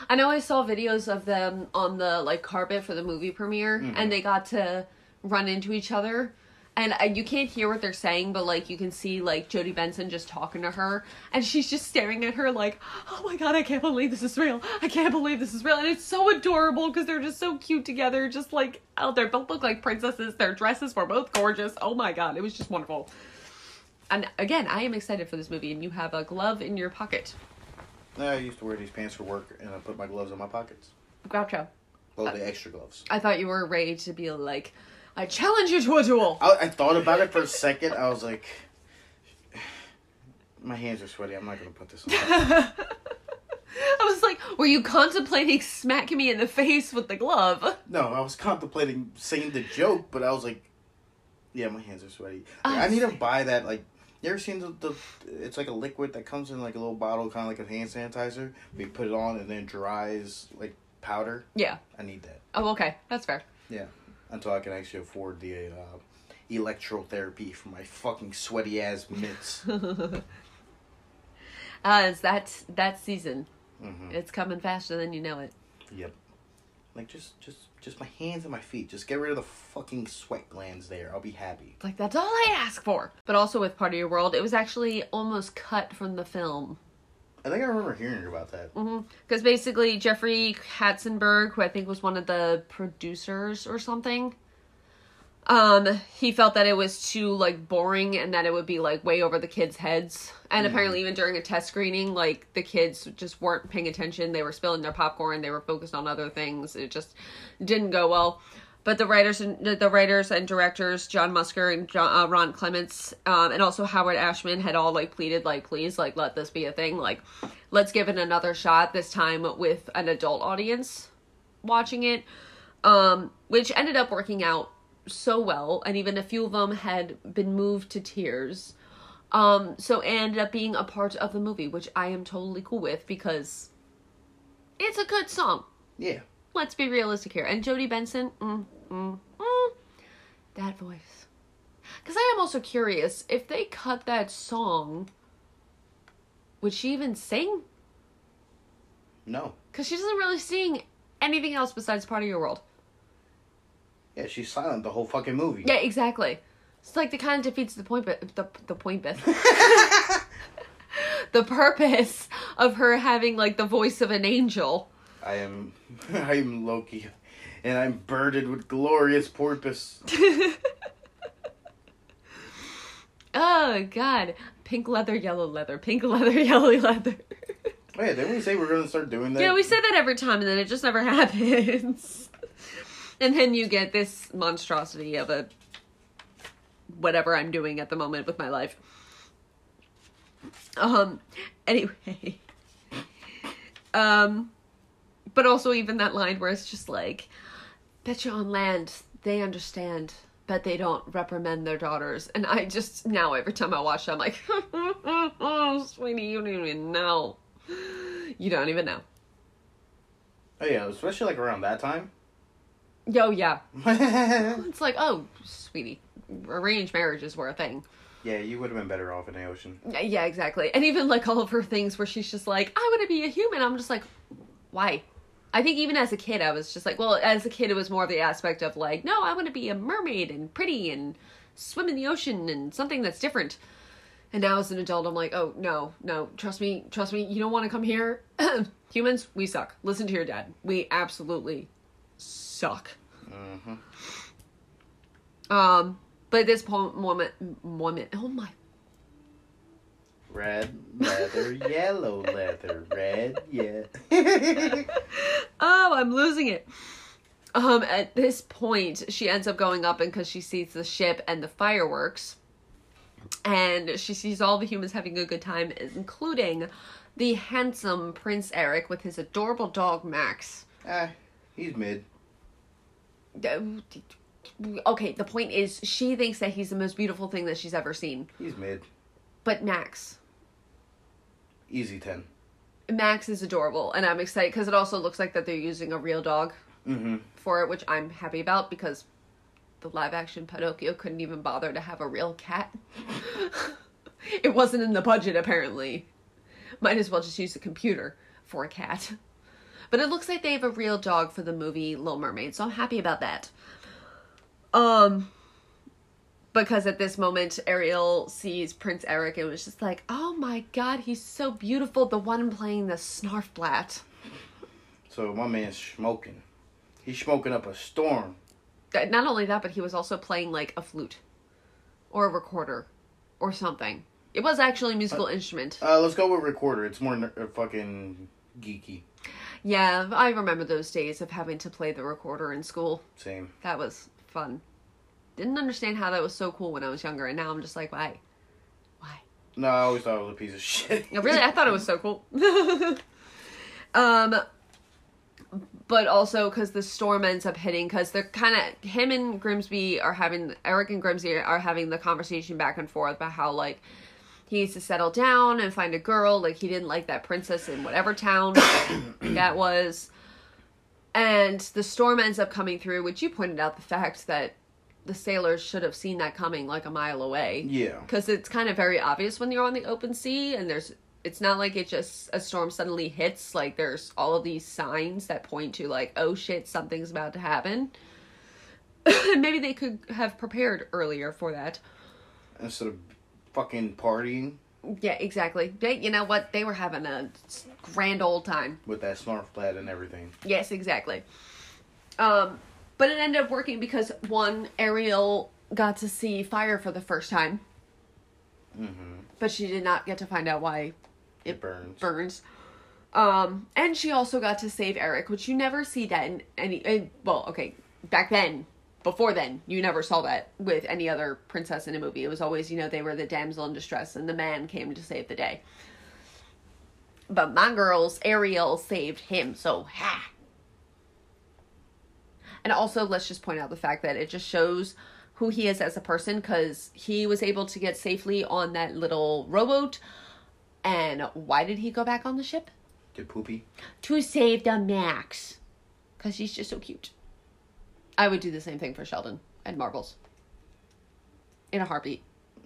I know I saw videos of them on the like carpet for the movie premiere Mhm. and they got to run into each other. And uh, you can't hear what they're saying, but like you can see like Jodi Benson just talking to her, and she's just staring at her like, "Oh my god, I can't believe this is real! I can't believe this is real!" And it's so adorable because they're just so cute together, just like oh, they both look like princesses. Their dresses were both gorgeous. Oh my god, it was just wonderful. And again, I am excited for this movie, and you have a glove in your pocket. I used to wear these pants for work, and I put my gloves in my pockets. Groucho. Well, the extra gloves. I thought you were ready to be like, I challenge you to a duel. I, I thought about it for a second. I was like, my hands are sweaty. I'm not gonna put this on. I was like, were you contemplating smacking me in the face with the glove? No, I was contemplating saying the joke, but I was like, yeah, my hands are sweaty. Like, Oh, I need to buy that. Like, you ever seen the, the? It's like a liquid that comes in like a little bottle, kind of like a hand sanitizer. We put it on and then dries like powder. Yeah. I need that Oh, okay. That's fair. Until I can actually afford the uh, electrotherapy for my fucking sweaty ass mitts. uh, it's that, that season. hmm It's coming faster than you know it. Yep. Like just, just, just my hands and my feet. Just get rid of the fucking sweat glands there. I'll be happy. Like, that's all I ask for. But also with Part of Your World, it was actually almost cut from the film. I think I remember hearing about that. Because basically, Jeffrey Katzenberg, who I think was one of the producers or something, um, he felt that it was too like boring and that it would be like way over the kids' heads. And apparently, even during a test screening, like the kids just weren't paying attention. They were spilling their popcorn. They were focused on other things. It just didn't go well. But the writers and the writers and directors, John Musker and John, uh, Ron Clements, um, and also Howard Ashman, had all like pleaded, like, please, like, let this be a thing. Like, let's give it another shot. This time with an adult audience watching it, um, which ended up working out so well. And even a few of them had been moved to tears. Um, so ended up being a part of the movie, which I am totally cool with because it's a good song Yeah. Let's be realistic here. And Jodi Benson, mm, mm, mm, that voice. Because I am also curious if they cut that song, would she even sing? No. Because she doesn't really sing anything else besides Part of Your World. Yeah, she's silent the whole fucking movie. Yeah, exactly. It's like the kind of defeats the point, but the the point, bit. the purpose of her having like the voice of an angel. I am I am Loki and I'm burdened with glorious porpoise. Oh God, pink leather, yellow leather, pink leather, yellow leather. Oh yeah, didn't we say we're gonna start doing that? Yeah, we say that every time, and then it just never happens. and then you get this monstrosity of a whatever I'm doing at the moment with my life. Um. Anyway. Um. But also, even that line where it's just like, "Bet you on land, they understand." But they don't reprimand their daughters, and I just now every time I watch, it, I'm like, "Oh, sweetie, you don't even know. You don't even know." Oh yeah, especially like around that time. Yo, yeah. yeah, It's like, oh, sweetie, arranged marriages were a thing. Yeah, you would have been better off in the ocean. Yeah, exactly. And even like all of her things where she's just like, I want to be a human. I'm just like, why? I think even as a kid, I was just like, well, as a kid, it was more of the aspect of like, no, I want to be a mermaid and pretty and swim in the ocean and something that's different. And now as an adult, I'm like, oh, no, no, trust me, trust me, you don't want to come here. Humans, we suck. Listen to your dad. We absolutely suck. hmm Um, but at this po- moment, moment, oh my Red leather, yellow leather, red, yeah. oh, I'm losing it. Um, at this point, she ends up going up because she sees the ship and the fireworks, and she sees all the humans having a good time, including the handsome Prince Eric with his adorable dog Max. ah, he's mid. Okay, the point is, she thinks that he's the most beautiful thing that she's ever seen. He's mid. But Max, Easy 10. Max is adorable, and I'm excited because it also looks like that they're using a real dog Mm-hmm. for it, which I'm happy about because the live action Pinocchio couldn't even bother to have a real cat. it wasn't in the budget, apparently. Might as well just use the computer for a cat. But it looks like they have a real dog for the movie Little Mermaid, so I'm happy about that. Um, because at this moment, Ariel sees Prince Eric and was just like, oh my god, he's so beautiful. The one playing the Snarfblat. So my man's smoking. He's smoking up a storm. Uh, not only that, but he was also playing like a flute or a recorder or something. It was actually a musical instrument. Uh, let's go with recorder. It's more uh, fucking geeky. Yeah, I remember those days of having to play the recorder in school. Same. That was fun. Didn't understand how that was so cool when I was younger, and now I'm just like, why? Why? No, I always thought it was a piece of shit. No, really, I thought it was so cool. um, but also because the storm ends up hitting, because they're kind of him and Grimsby are having Eric and Grimsby are having the conversation back and forth about how like he needs to settle down and find a girl. Like he didn't like that princess in whatever town that was, and the storm ends up coming through, which you pointed out the fact that the sailors should have seen that coming like a mile away. Yeah. because it's kind of very obvious when you're on the open sea and there's it's not like it just a storm suddenly hits like there's all of these signs that point to like oh shit something's about to happen. Maybe they could have prepared earlier for that. Instead of fucking partying. Yeah exactly. They, you know what? They were having a grand old time. With that snarfblat and everything. yes exactly. Um but it ended up working because one ariel got to see fire for the first time Mm-hmm. but she did not get to find out why It burns. burns. Um, and she also got to save Eric, which you never see that in any. eh, Well, okay, back then, before then, you never saw that with any other princess in a movie. It was always, you know, they were the damsel in distress, and the man came to save the day. But my girls, Ariel saved him, so ha. And also, let's just point out the fact that it just shows who he is as a person because he was able to get safely on that little rowboat. And why did he go back on the ship? Get poopy. To save the Max. Because he's just so cute. I would do the same thing for Sheldon and Marbles. In a heartbeat.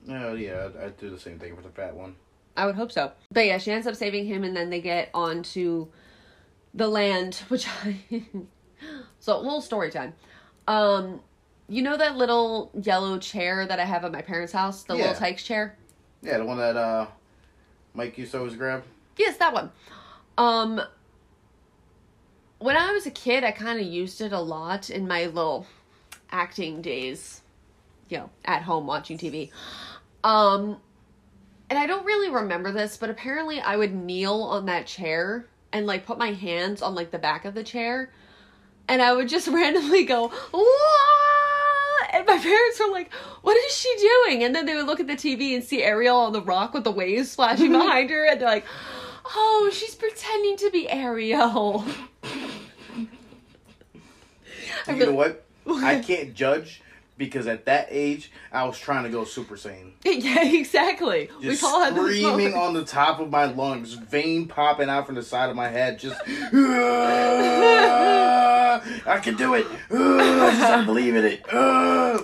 Oh yeah, I'd, I'd do the same thing for the fat one. I would hope so. But yeah, she ends up saving him, and then they get onto the land, which I. so, a little story time. Um, you know that little yellow chair that I have at my parents' house? The Yeah. little Tikes chair? Yeah, the one that uh Mike used to always grab. Yes, that one. Um, when I was a kid, I kind of used it a lot in my little acting days, you know, at home watching TV. Um, and I don't really remember this, but apparently I would kneel on that chair and like put my hands on like the back of the chair, and I would just randomly go, "Wah!" And my parents were like, "What is she doing?" And then they would look at the TV and see Ariel on the rock with the waves splashing behind her, and they're like, "Oh, she's pretending to be Ariel." You know what? I can't judge because at that age I was trying to go Super Saiyan. Yeah, exactly. we Just all had screaming on the top of my lungs, vein popping out from the side of my head, just Uh, I can do it. Uh, I just don't believe in it. Uh.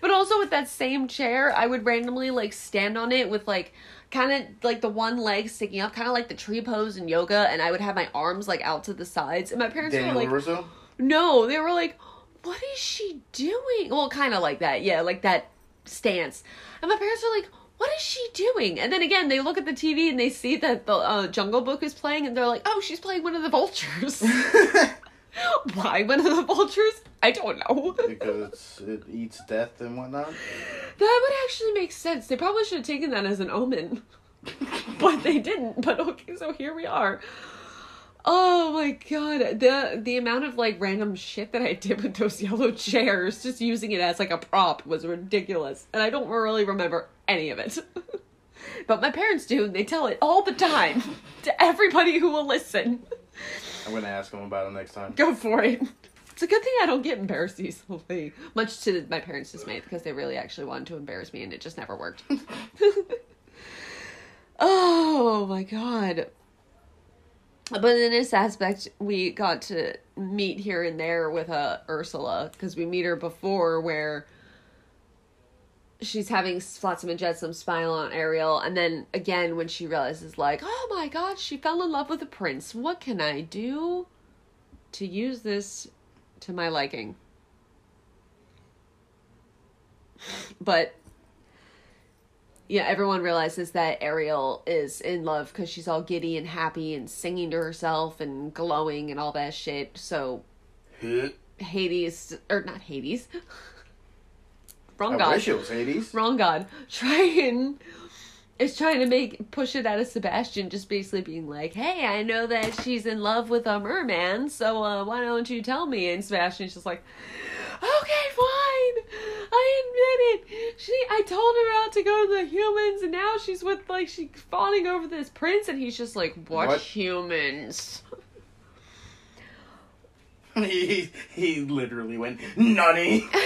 But also with that same chair, I would randomly like stand on it with like kind of like the one leg sticking up, kind of like the tree pose in yoga, and I would have my arms like out to the sides. And my parents Daniel were like, Larusso? no, they were like, what is she doing? Well, kind of like that, yeah, like that stance. And my parents were like, what is she doing? And then again, they look at the TV and they see that the uh, Jungle Book is playing, and they're like, oh, she's playing one of the vultures. Why one of the vultures? I don't know. because it eats death and whatnot. That would actually make sense. They probably should have taken that as an omen. but they didn't. But okay, so here we are. Oh my god. The the amount of like random shit that I did with those yellow chairs, just using it as like a prop was ridiculous. And I don't really remember any of it. but my parents do, and they tell it all the time to everybody who will listen. I'm gonna ask them about it next time. Go for it. It's a good thing I don't get embarrassed easily. Much to my parents' dismay, because they really actually wanted to embarrass me and it just never worked. oh my god. But in this aspect, we got to meet here and there with uh, Ursula, because we meet her before where she's having Flotsam and Jetsam smile on Ariel, and then again when she realizes, like, oh my god, she fell in love with a prince. What can I do to use this to my liking? But yeah, everyone realizes that Ariel is in love because she's all giddy and happy and singing to herself and glowing and all that shit. So Hades, or not Hades, wrong I god. wish it was Hades. wrong god. Triton is trying to make push it out of sebastian just basically being like hey i know that she's in love with a merman so uh, why don't you tell me? And sebastian's just like okay fine i admit it she i told her out to go to the humans and now she's with like she's fawning over this prince and he's just like what, What? humans he he literally went nutty.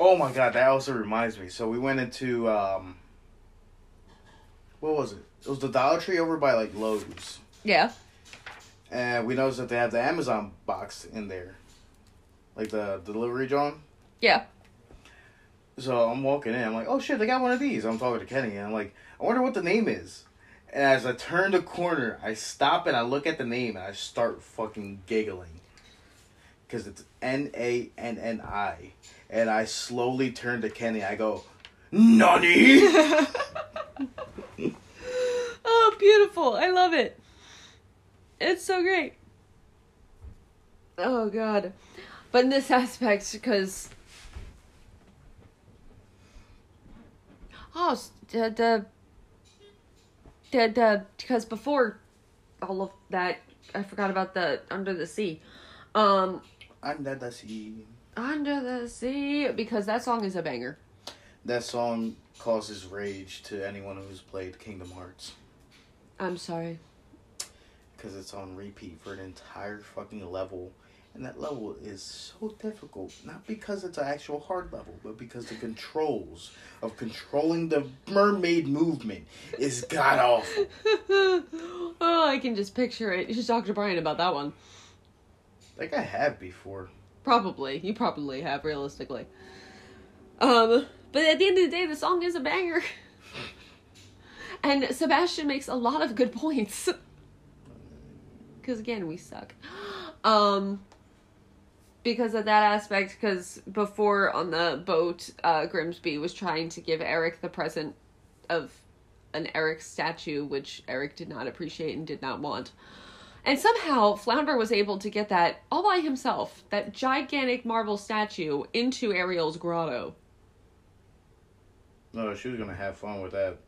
Oh my god, that also reminds me. So we went into um what was it? It was the Dollar Tree over by like Lowe's. yeah And we noticed that they have the Amazon box in there. Like the delivery John. yeah So I'm walking in, I'm like, oh shit, they got one of these. I'm talking to Kenny and I'm like, I wonder what the name is. And as I turn the corner, I stop and I look at the name and I start fucking giggling. Because it's N A N N I. And I slowly turn to Kenny. I go, Nani? oh, beautiful. I love it. It's so great. Oh, God. But in this aspect, because. Oh, the. the the, the because before all of that I forgot about the under the sea. Um Under the sea. under the sea because that song is a banger. That song causes rage to anyone who's played Kingdom Hearts. I'm sorry. Because it's on repeat for an entire fucking level. And that level is so difficult. Not because it's an actual hard level, but because the controls of controlling the mermaid movement is god awful. oh, I can just picture it. You should talk to Brian about that one. Like I have before. Probably. You probably have, realistically. Um, but at the end of the day, the song is a banger. and Sebastian makes a lot of good points. Because again, we suck. Um, because of that aspect, because before on the boat, uh, Grimsby was trying to give Eric the present of an Eric statue, which Eric did not appreciate and did not want. And somehow Flounder was able to get that all by himself, that gigantic marble statue, into Ariel's grotto. No, she was gonna have fun with that.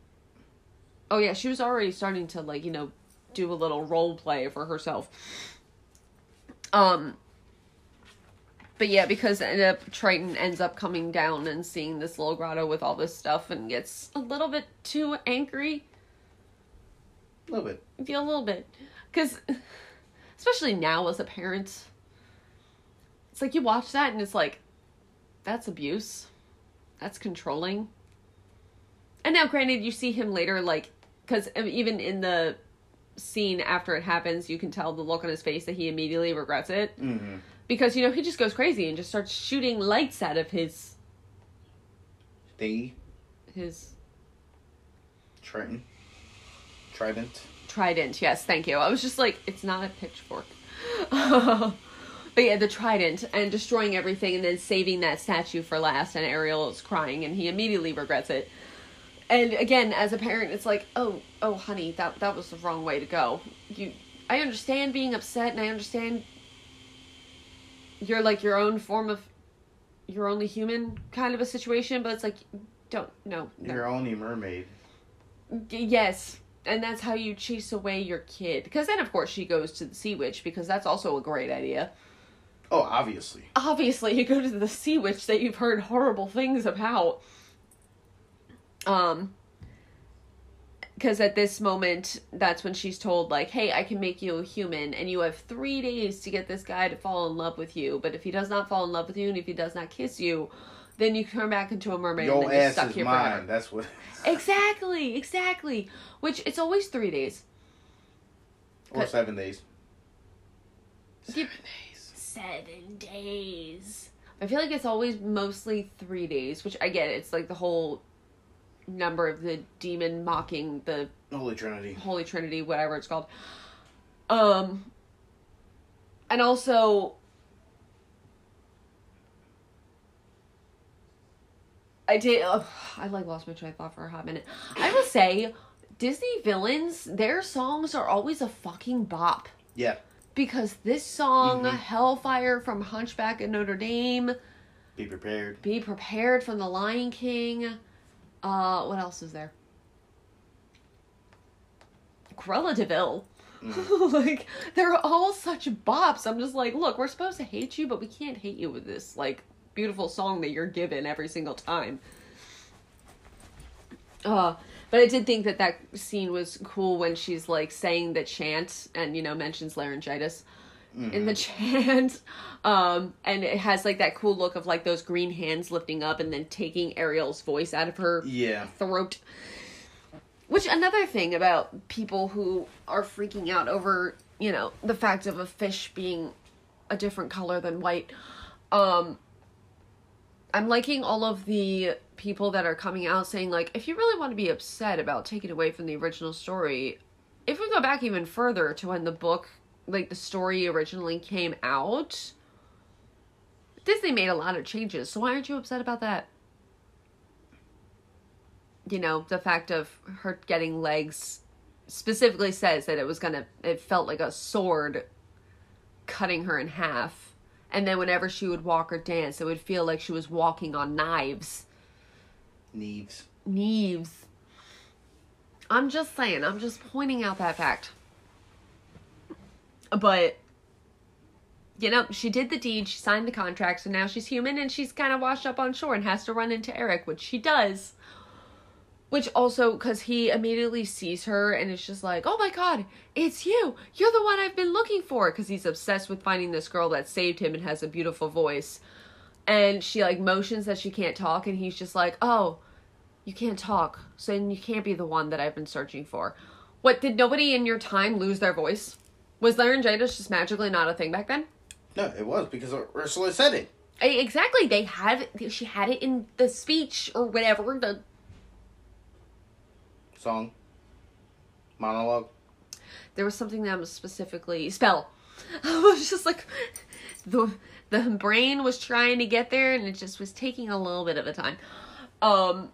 Oh yeah, she was already starting to like, you know, do a little role play for herself. Um but yeah, because end up Triton ends up coming down and seeing this little grotto with all this stuff and gets a little bit too angry. A little bit. Feel a little bit. Because, especially now as a parent, it's like you watch that and it's like, that's abuse. That's controlling. And now, granted, you see him later, like, because even in the scene after it happens, you can tell the look on his face that he immediately regrets it. Mm-hmm. Because, you know, he just goes crazy and just starts shooting lights out of his They his Trenton. Trident. trident. Yes, thank you. I was just like, it's not a pitchfork. but yeah, the trident and destroying everything and then saving that statue for last. And Ariel is crying and he immediately regrets it. And again, as a parent, it's like, oh, oh, honey, that that was the wrong way to go. You, I understand being upset, and I understand you're like your own form of, you're only human kind of a situation. But it's like, don't no, no. You're only mermaid. Yes, and that's how you chase away your kid. Because then, of course, she goes to the sea witch because that's also a great idea. Oh, obviously. Obviously, you go to the sea witch that you've heard horrible things about. Um, because at this moment, that's when she's told, like, hey, I can make you a human, and you have three days to get this guy to fall in love with you. But if he does not fall in love with you, and if he does not kiss you, then you turn back into a mermaid and Your then you're ass stuck is here mine. forever. That's what. Exactly, exactly. Which it's always three days. or seven days. seven days. Seven days. I feel like it's always mostly three days, which I get. It's like the whole number of the demon mocking the Holy Trinity. Holy Trinity, whatever it's called. Um, and also, I did. Uh, I like lost my train of thought for a hot minute. I will say, Disney villains, their songs are always a fucking bop. Yeah. Because this song, Mhm. Hellfire from Hunchback of Notre Dame, Be prepared. Be Prepared from The Lion King, uh, what else is there? Cruella de Vil. like, they're all such bops. I'm just like, look, we're supposed to hate you, but we can't hate you with this, like, beautiful song that you're given every single time. Uh, but I did think that that scene was cool when she's like saying the chant and you know mentions laryngitis in the chant, um, and it has like that cool look of like those green hands lifting up and then taking Ariel's voice out of her Yeah. throat. Which another thing about people who are freaking out over, you know, the fact of a fish being a different color than white. Um I'm liking all of the people that are coming out saying like if you really want to be upset about taking away from the original story, if we go back even further to when the book like the story originally came out, Disney made a lot of changes. So why aren't you upset about that? you know, the fact of her getting legs specifically says that it was gonna, it felt like a sword cutting her in half. And then whenever she would walk or dance, it would feel like she was walking on knives. Neves. Kneves. I'm just saying, I'm just pointing out that fact. But, you know, she did the deed, she signed the contract, so now she's human and she's kind of washed up on shore and has to run into Eric, which she does. Which also, because he immediately sees her and it's just like, oh my god, it's you! You're the one I've been looking for! Because he's obsessed with finding this girl that saved him and has a beautiful voice. And she, like, motions that she can't talk, and he's just like, oh, you can't talk, so you can't be the one that I've been searching for. What, did nobody in your time lose their voice? Was laryngitis just magically not a thing back then? No, it was because Ursula said it. Exactly, they had, she had it in the speech or whatever, the Song. Monologue. there was something that was specifically spell. I was just like the the brain was trying to get there and it just was taking a little bit of a time. Um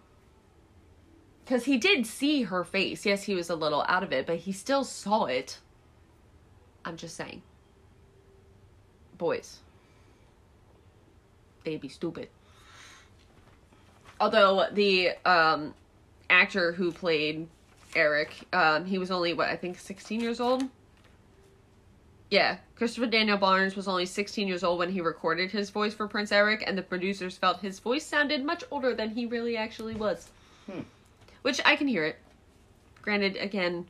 cuz he did see her face. Yes, he was a little out of it, but he still saw it. I'm just saying. Boys. They'd be stupid. Although the um actor who played Eric, um, he was only what I think 16 years old. Yeah, Christopher Daniel Barnes was only 16 years old when he recorded his voice for Prince Eric, and the producers felt his voice sounded much older than he really actually was. Hmm. Which I can hear it. Granted, again,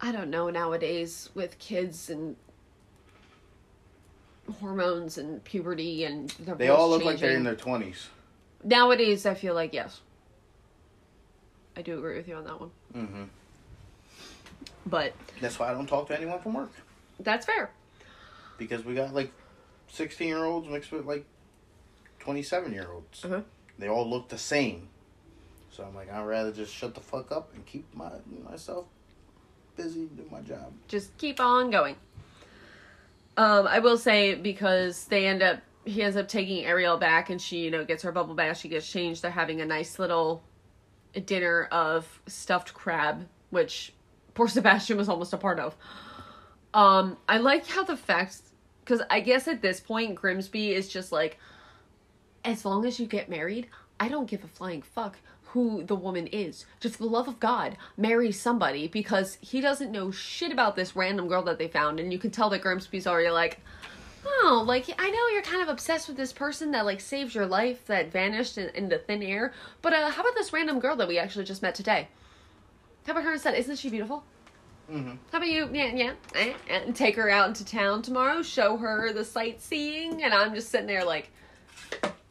I don't know nowadays with kids and hormones and puberty and their They all look like they're in their twenties. Nowadays, I feel like yes. I do agree with you on that one. Mm-hmm. But That's why I don't talk to anyone from work that's fair. because we got like sixteen year olds mixed with like twenty seven year olds. Uh-huh. They all look the same. So I'm like, I'd rather just shut the fuck up and keep my myself busy doing my job. Just keep on going. Um, I will say because they end up he ends up taking Ariel back and she, you know, gets her bubble bath, she gets changed, they're having a nice little dinner of stuffed crab, which poor Sebastian was almost a part of. Um, I like how the facts because I guess at this point Grimsby is just like as long as you get married, I don't give a flying fuck who the woman is. Just for the love of God, marry somebody because he doesn't know shit about this random girl that they found, and you can tell that Grimsby's already like, oh, like I know you're kind of obsessed with this person that like saved your life that vanished in, into thin air, but uh, how about this random girl that we actually just met today? How about her instead? Isn't she beautiful? Mm-hmm. How about you? Yeah, yeah. eh, And take her out into town tomorrow, show her the sightseeing, and I'm just sitting there like,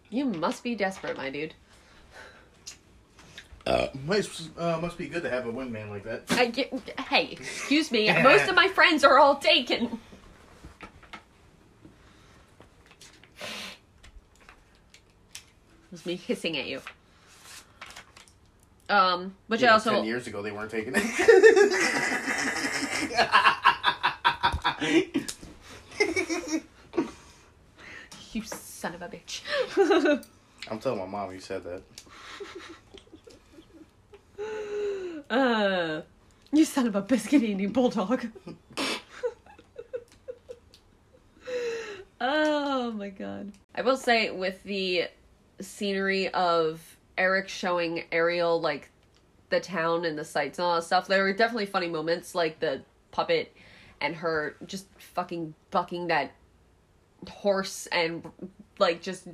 you must be desperate, my dude. Uh, must, uh, must be good to have a wingman like that. I get, hey, excuse me. Most of my friends are all taken. It was me hissing at you. Um, which I also ten years ago they weren't taking it. you son of a bitch. I'm telling my mom you said that. Uh, you son of a biscuit eating bulldog. oh my god. I will say with the scenery of Eric showing Ariel like the town and the sights and all that stuff, there were definitely funny moments like the puppet and her just fucking bucking that horse and like just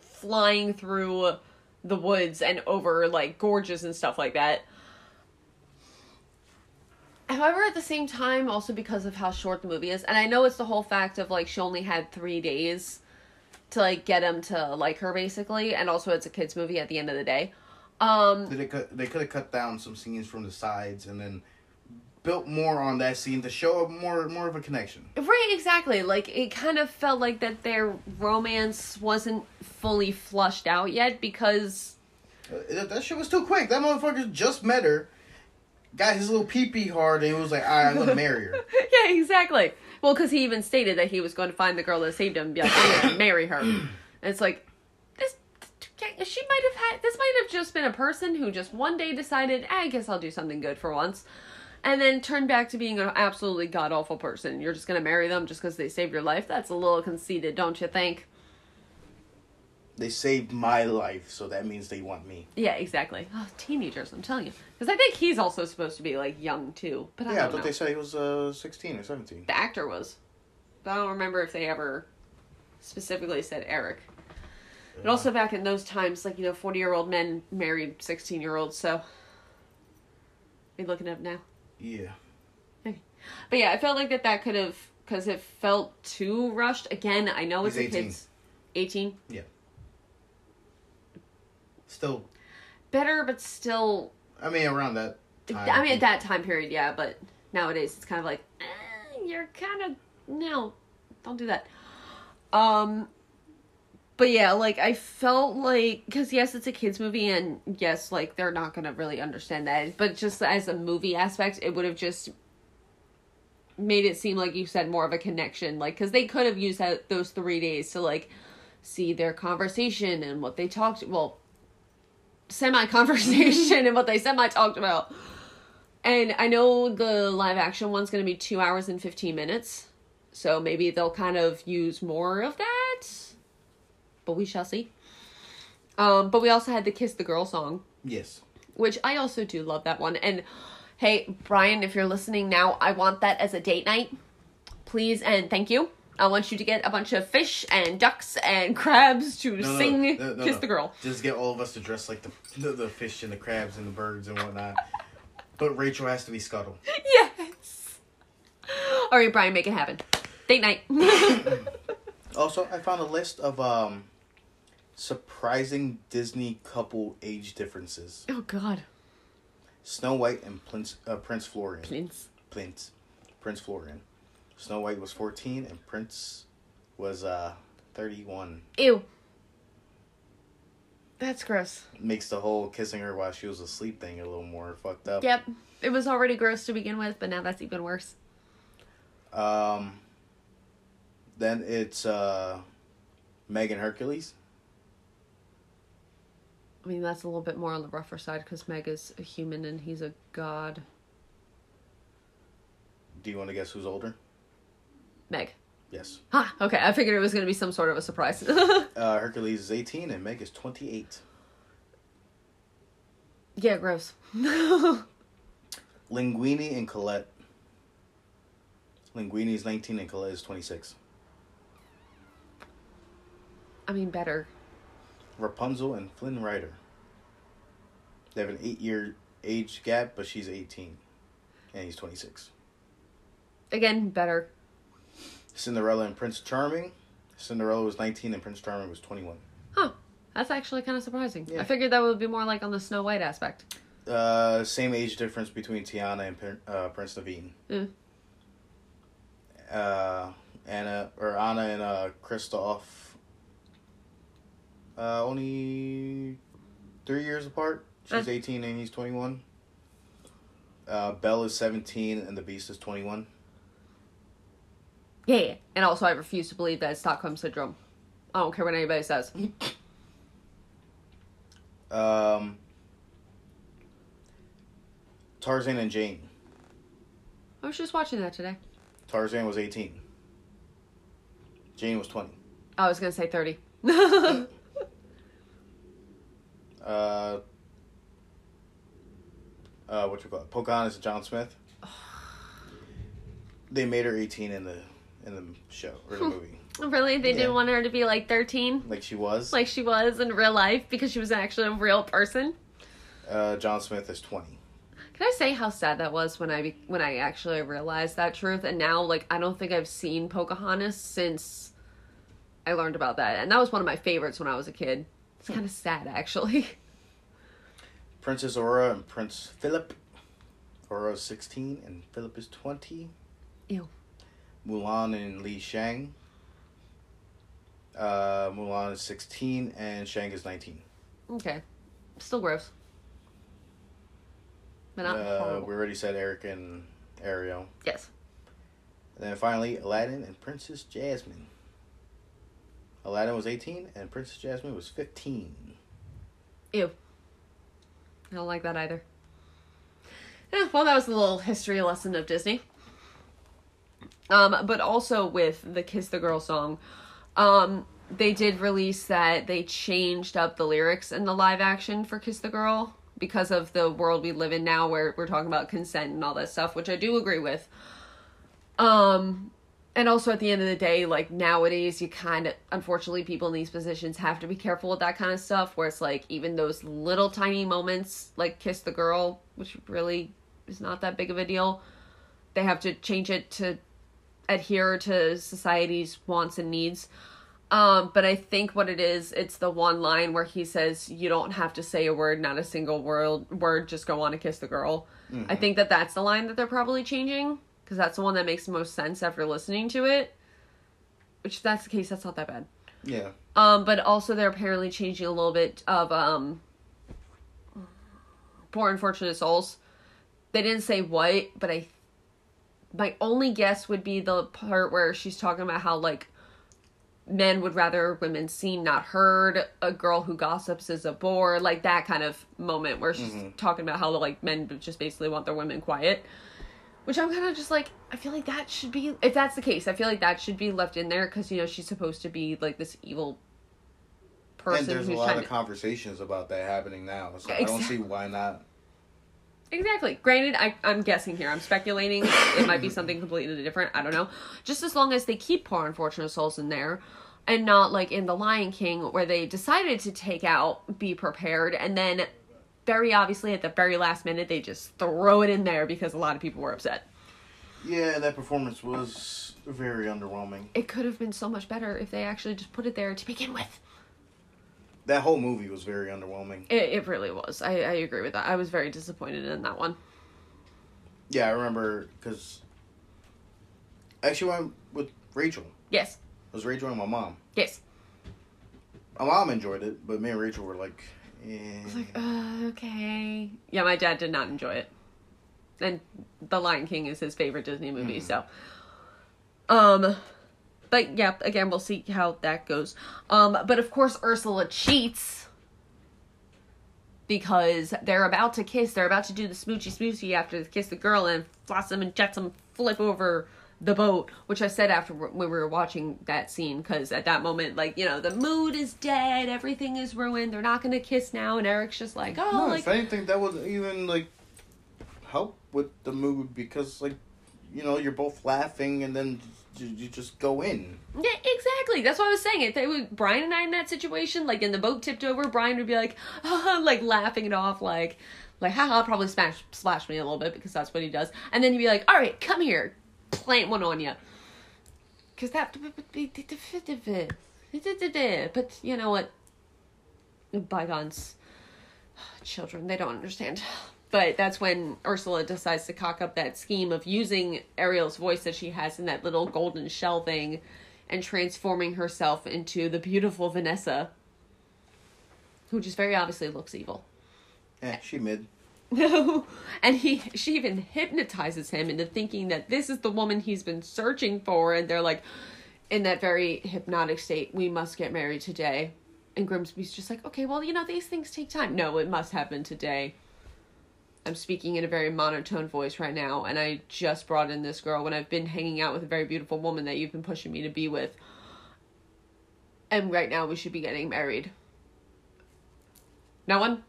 flying through the woods and over like gorges and stuff like that. However, at the same time, also because of how short the movie is, and I know it's the whole fact of like she only had three days to like get him to like her basically, and also it's a kids movie at the end of the day. Um, They could they could have cut down some scenes from the sides and then built more on that scene to show a more more of a connection. Right, exactly. Like it kind of felt like that their romance wasn't fully flushed out yet because Uh, that, that shit was too quick. That motherfucker just met her, got his little pee pee hard, and he was like, "All right, I'm gonna marry her." yeah, exactly. Well, because he even stated that he was going to find the girl that saved him, and be like, marry her. And it's like this. She might have had. This might have just been a person who just one day decided, "Eh, I guess I'll do something good for once, and then turn back to being an absolutely god awful person. You're just gonna marry them just because they saved your life. That's a little conceited, don't you think? They saved my life, so that means they want me. Yeah, exactly. Oh, teenagers, I'm telling you. Because I think he's also supposed to be like young too, but I yeah, I thought know. they said he was uh, 16 or 17. the actor was. But I don't remember if they ever specifically said Eric. But also back in those times, like, you know, 40 year old men married 16 year olds, so. Are you looking up now? Yeah. But yeah, I felt like that that could have, because it felt too rushed. Again, I know it's He's a 18. kid's. 18? Yeah. Still, Better, but still. I mean, around that time. I mean, at that time period, yeah, but nowadays it's kind of like, eh, you're kind of. No, don't do that. Um. But yeah, like I felt like because yes, it's a kids movie, and yes, like they're not gonna really understand that. But just as a movie aspect, it would have just made it seem like you said more of a connection, like because they could have used that those three days to like see their conversation and what they talked. Well, semi conversation and what they semi talked about. And I know the live action one's gonna be two hours and fifteen minutes, so maybe they'll kind of use more of that but we shall see. Um, but we also had the Kiss the Girl song, Yes. which I also do love that one. And hey, Brian, if you're listening now, I want that as a date night. Please and thank you. I want you to get a bunch of fish and ducks and crabs to No, no, sing no, no, Kiss no. the Girl. Just get all of us to dress like the, the the fish and the crabs and the birds and whatnot. but Rachel has to be Scuttle. Yes. All right, Brian, make it happen. Date night. Also, I found a list of um surprising Disney couple age differences. oh God. Snow White and Prince uh, Prince Florian. Prince. Prince. Prince Florian. Snow White was 14 and Prince was uh 31. Ew. That's gross. Makes the whole kissing her while she was asleep thing a little more fucked up. Yep. It was already gross to begin with, but now that's even worse. Um then it's uh Megan Hercules. I mean, that's a little bit more on the rougher side because Meg is a human and he's a god. Do you want to guess who's older? Meg. Yes. Ha! Okay, I figured it was going to be some sort of a surprise. Uh, Hercules is 18 and Meg is 28. yeah, gross. Linguini and Colette. Linguini is 19 and Colette is 26. I mean, better. Rapunzel and Flynn Rider. They have an eight year age gap, but she's 18 and he's 26. Again, better. Cinderella and Prince Charming. Cinderella was 19 and Prince Charming was 21. Huh. That's actually kind of surprising. Yeah. I figured that would be more like on the Snow White aspect. Uh, same age difference between Tiana and uh, Prince Naveen. Mm. Uh, Anna or Anna and uh, Kristoff. Uh, only three years apart. She's Uh. 18 and he's 21. Uh, Belle is 17 and the Beast is 21. Yeah, yeah. And also, I refuse to believe that it's Stockholm Syndrome. I don't care what anybody says. Um, Tarzan and Jane. I was just watching that today. Tarzan was 18. Jane was 20. I was going to say 30. Uh, uh, what you call it? Pocahontas and John Smith. They made her 18 in the in the show or the movie, really? They Yeah. didn't want her to be like 13? like she was. Like she was in real life because she was actually a real person? Uh, John Smith is 20. Can I say how sad that was when I when I actually realized that truth? And now, like, I don't think I've seen Pocahontas since I learned about that, and that was one of my favorites when I was a kid. It's kind of sad, actually. Princess Aura and Prince Philip. Aura is 16 and Philip is 20. Ew. Mulan and Li Shang. Uh, Mulan is 16 and Shang is 19. Okay, still gross, but not Uh, horrible. we already said Eric and Ariel. Yes. And then finally, Aladdin and Princess Jasmine. Aladdin was 18 and Princess Jasmine was 15. Ew. I don't like that either. Yeah, well, that was a little history lesson of Disney. Um, but also with the Kiss the Girl song, um, they did release that they changed up the lyrics in the live action for Kiss the Girl because of the world we live in now where we're talking about consent and all that stuff, which I do agree with. Um, and also at the end of the day, like nowadays, you kind of, unfortunately, people in these positions have to be careful with that kind of stuff. Where it's like even those little tiny moments, like kiss the girl, which really is not that big of a deal, they have to change it to adhere to society's wants and needs. Um, but I think what it is, it's the one line where he says, "You don't have to say a word, not a single word. Word, just go on and kiss the girl." I think that that's the line that they're probably changing because that's the one that makes the most sense after listening to it. Which, if that's the case, that's not that bad. Yeah. Um, but also they're apparently changing a little bit of um, poor unfortunate souls. They didn't say what, but I, my only guess would be the part where she's talking about how like men would rather women seen not heard a girl who gossips is a bore like that kind of moment where she's talking about how like men just basically want their women quiet which i'm kind of just like i feel like that should be if that's the case i feel like that should be left in there because you know she's supposed to be like this evil person and there's a lot of to conversations about that happening now. So I don't see why not. Exactly. Granted, I, I'm guessing here. I'm speculating. it might be something completely different. I don't know. Just as long as they keep poor unfortunate souls in there, and not like in the Lion King where they decided to take out "Be Prepared" and then very obviously at the very last minute they just throw it in there because a lot of people were upset. Yeah, that performance was very underwhelming. It could have been so much better if they actually just put it there to begin with. that whole movie was very underwhelming. It, it really was. I, I agree with that. I was very disappointed in that one. Yeah, I remember because I actually went with Rachel. Yes. It was Rachel and my mom. Yes. My mom enjoyed it, but me and Rachel were like, I was like, uh, okay. Yeah, my dad did not enjoy it. And The Lion King is his favorite Disney movie, so. Um, but yeah, again, we'll see how that goes. Um, but of course, Ursula cheats because they're about to kiss. They're about to do the smoochy smoochy after they kiss the girl, and Flotsam and Jetsam flip over the boat, which I said after when we were watching that scene, because at that moment, like, you know, the mood is dead, everything is ruined, they're not gonna kiss now, and Eric's just like, oh, no, like, if anything, that would even like help with the mood because like you know you're both laughing and then you, you just go in. Yeah, exactly. That's what I was saying. If they would Brian and I in that situation, like in the boat tipped over, Brian would be like, like laughing it off, like, like, haha, probably smash splash me a little bit because that's what he does, and then he'd be like, all right, come here, plant one on you, because that But you know what? Bygones, children, they don't understand. But that's when Ursula decides to cock up that scheme of using Ariel's voice that she has in that little golden shell thing and transforming herself into the beautiful Vanessa, who just very obviously looks evil. Eh, she mid. and he she even hypnotizes him into thinking that this is the woman he's been searching for. And they're like in that very hypnotic state we must get married today. And grimsby's just like okay well you know these things take time. No it must happen today. I'm speaking in a very monotone voice right now. And i just brought in this girl when i've been hanging out with a very beautiful woman that you've been pushing me to be with. And right now we should be getting married. No one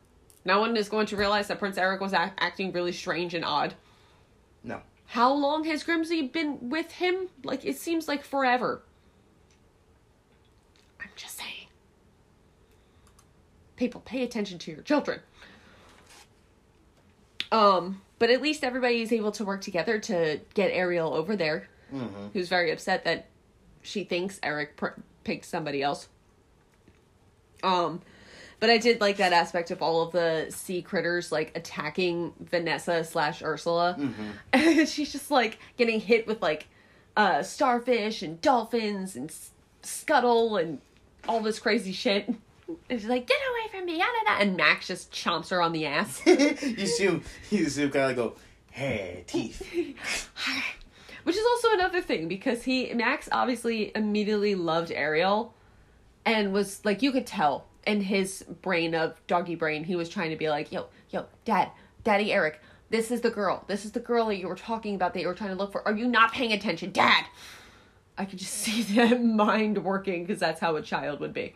no one is going to realize that Prince Eric was act- acting really strange and odd. No. How long has Grimsby been with him? Like, it seems like forever. I'm just saying. People, pay attention to your children. Um, but at least everybody is able to work together to get Ariel over there, Mm-hmm. who's very upset that she thinks Eric pr- picked somebody else. Um, but I did like that aspect of all of the sea critters like attacking Vanessa slash Ursula. Mm-hmm. She's just like getting hit with like uh starfish and dolphins and s- scuttle and all this crazy shit. And she's like, "Get away from me!" Yada, yada. And Max just chomps her on the ass. you see him. You see him kind of go, "Hey, teeth." Which is also another thing because he Max obviously immediately loved Ariel and was like you could tell in his brain of doggy brain he was trying to be like, "Yo, yo, dad, daddy Eric, this is the girl. This is the girl that you were talking about that you were trying to look for. Are you not paying attention, dad?" I could just see that mind working because that's how a child would be.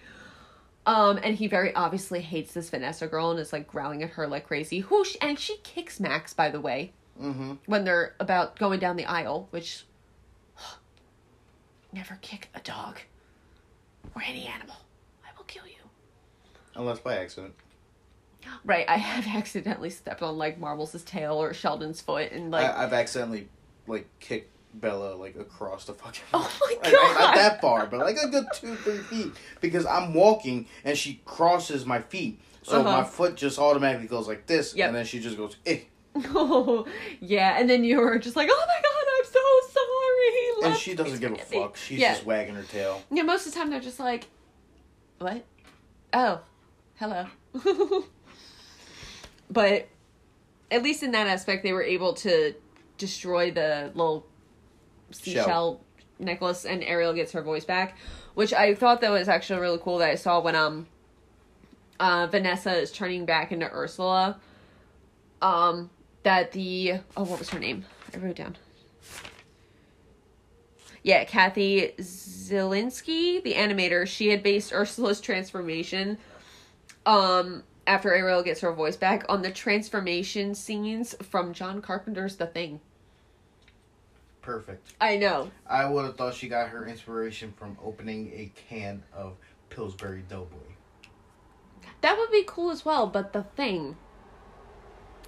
Um, and he very obviously hates this Vanessa girl and is like growling at her like crazy. Who sh- and she kicks Max, by the way Mm-hmm. when they're about going down the aisle, which never kick a dog or any animal. I will kill you. Unless by accident. Right, I have accidentally stepped on like Marbles' tail or Sheldon's foot and like I, I've accidentally like kicked Bella like across the fucking. Oh my God. Not that far, but like a good two, three feet. Because I'm walking and she crosses my feet, so Uh-huh. my foot just automatically goes like this, Yep. and then she just goes. Eh. oh yeah, and then you were just like, oh my god, I'm so sorry. And she doesn't give a fuck. She's yeah. just wagging her tail. Yeah, most of the time they're just like, what? Oh, hello. but at least in that aspect, they were able to destroy the little seashell Shell. necklace, and Ariel gets her voice back, which I thought that was actually really cool. That I saw when um, uh, Vanessa is turning back into Ursula. Um, that the oh, what was her name? I wrote it down. Yeah, Kathy Zielinski, the animator, she had based Ursula's transformation um after Ariel gets her voice back on the transformation scenes from John Carpenter's The Thing. Perfect. I know. I would have thought she got her inspiration from opening a can of Pillsbury Doughboy. That would be cool as well, but The Thing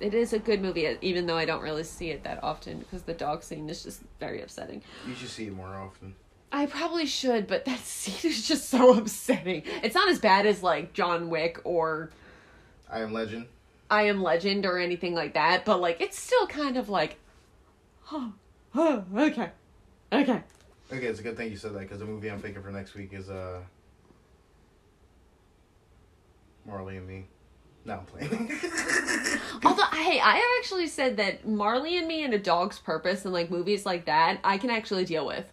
it is a good movie even though I don't really see it that often because the dog scene is just very upsetting. You should see it more often. I probably should, but that scene is just so upsetting. It's not as bad as like John Wick or I Am Legend. I Am Legend or anything like that, but like it's still kind of like, oh, oh okay, okay. Okay, it's a good thing you said that because the movie I'm thinking for next week is uh Marley and Me. No, I'm playing. Although, hey, I have actually said that Marley and Me and A Dog's Purpose and like movies like that, I can actually deal with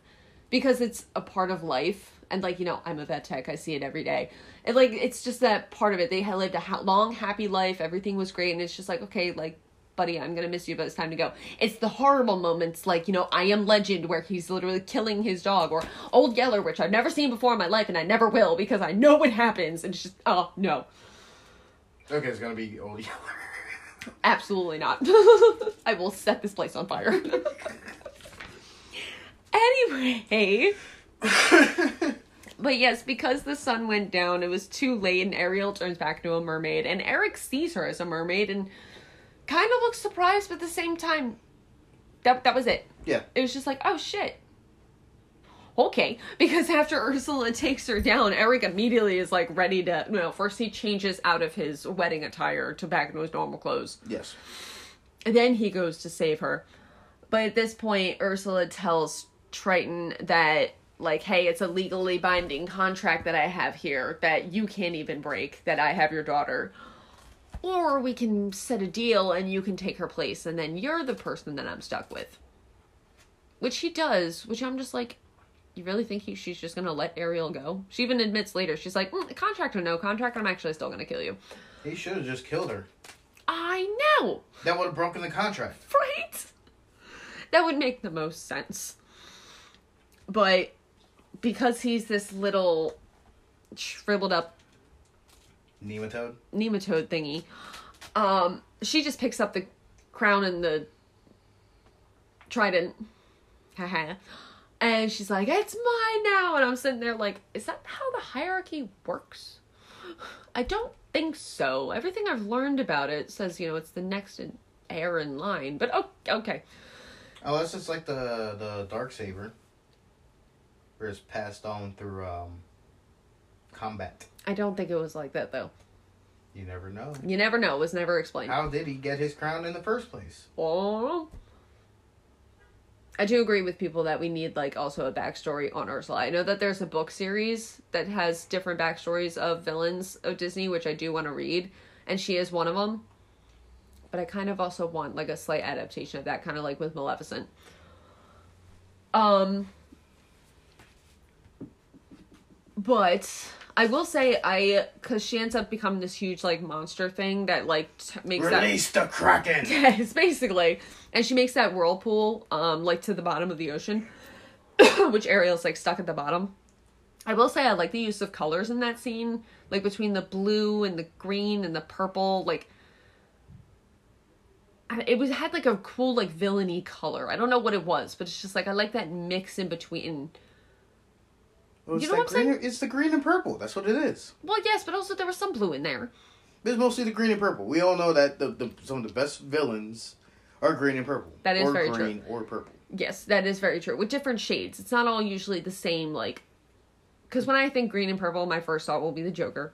because it's a part of life. And like you know, I'm a vet tech. I see it every day. And like it's just that part of it. They had lived a ha- long, happy life. Everything was great, and it's just like okay, like buddy, I'm gonna miss you, but it's time to go. It's the horrible moments, like you know, I Am Legend, where he's literally killing his dog, or Old Yeller, which I've never seen before in my life, and I never will because I know what happens. And it's just oh no. okay, it's gonna be Old Yeller. Absolutely not. I will set this place on fire. anyway. but yes, because the sun went down, it was too late, and Ariel turns back into a mermaid, and Eric sees her as a mermaid and kind of looks surprised, but at the same time, that that was it. yeah. It was just like, oh shit. Okay, because after Ursula takes her down, Eric immediately is like ready to. You No, first he changes out of his wedding attire to back into his normal clothes. Yes. And then he goes to save her. But at this point, Ursula tells Triton that, like, hey, it's a legally binding contract that I have here that you can't even break, that I have your daughter. Or we can set a deal and you can take her place, and then you're the person that I'm stuck with. Which he does, which I'm just like, you really think he, she's just gonna let Ariel go? She even admits later, she's like, mm, contract or no contract, I'm actually still gonna kill you. He should have just killed her. I know! That would have broken the contract. Right? That would make the most sense. But because he's this little shriveled up Nematode. nematode thingy, um, she just picks up the crown and the trident. Haha. and she's like, It's mine now. And I'm sitting there like, Is that how the hierarchy works? I don't think so. Everything I've learned about it says, you know, it's the next in heir in line. But oh, okay. Unless it's like the the dark saber, where it's passed on through um, combat. I don't think it was like that though. You never know. You never know. It was never explained. How did he get his crown in the first place? Oh. I do agree with people that we need like also a backstory on Ursula. I know that there's a book series that has different backstories of villains of Disney, which I do want to read, and she is one of them. But I kind of also want like a slight adaptation of that, kind of like with Maleficent. Um, but I will say I because she ends up becoming this huge like monster thing that like t- makes that Release the kraken. Yes, basically. And she makes that whirlpool, um, like to the bottom of the ocean, which Ariel's like stuck at the bottom. I will say I like the use of colors in that scene, like between the blue and the green and the purple. Like, it was had like a cool like villainy color. I don't know what it was, but it's just like I like that mix in between. Well, You know what I'm green, It's the green and purple. That's what it is. Well, yes, but also there was some blue in there. It's mostly the green and purple. We all know that the, the some of the best villains are green and purple. That is very true. green or purple. Yes, that is very true. With different shades. It's not all usually the same, like. Because when I think green and purple, my first thought will be the Joker.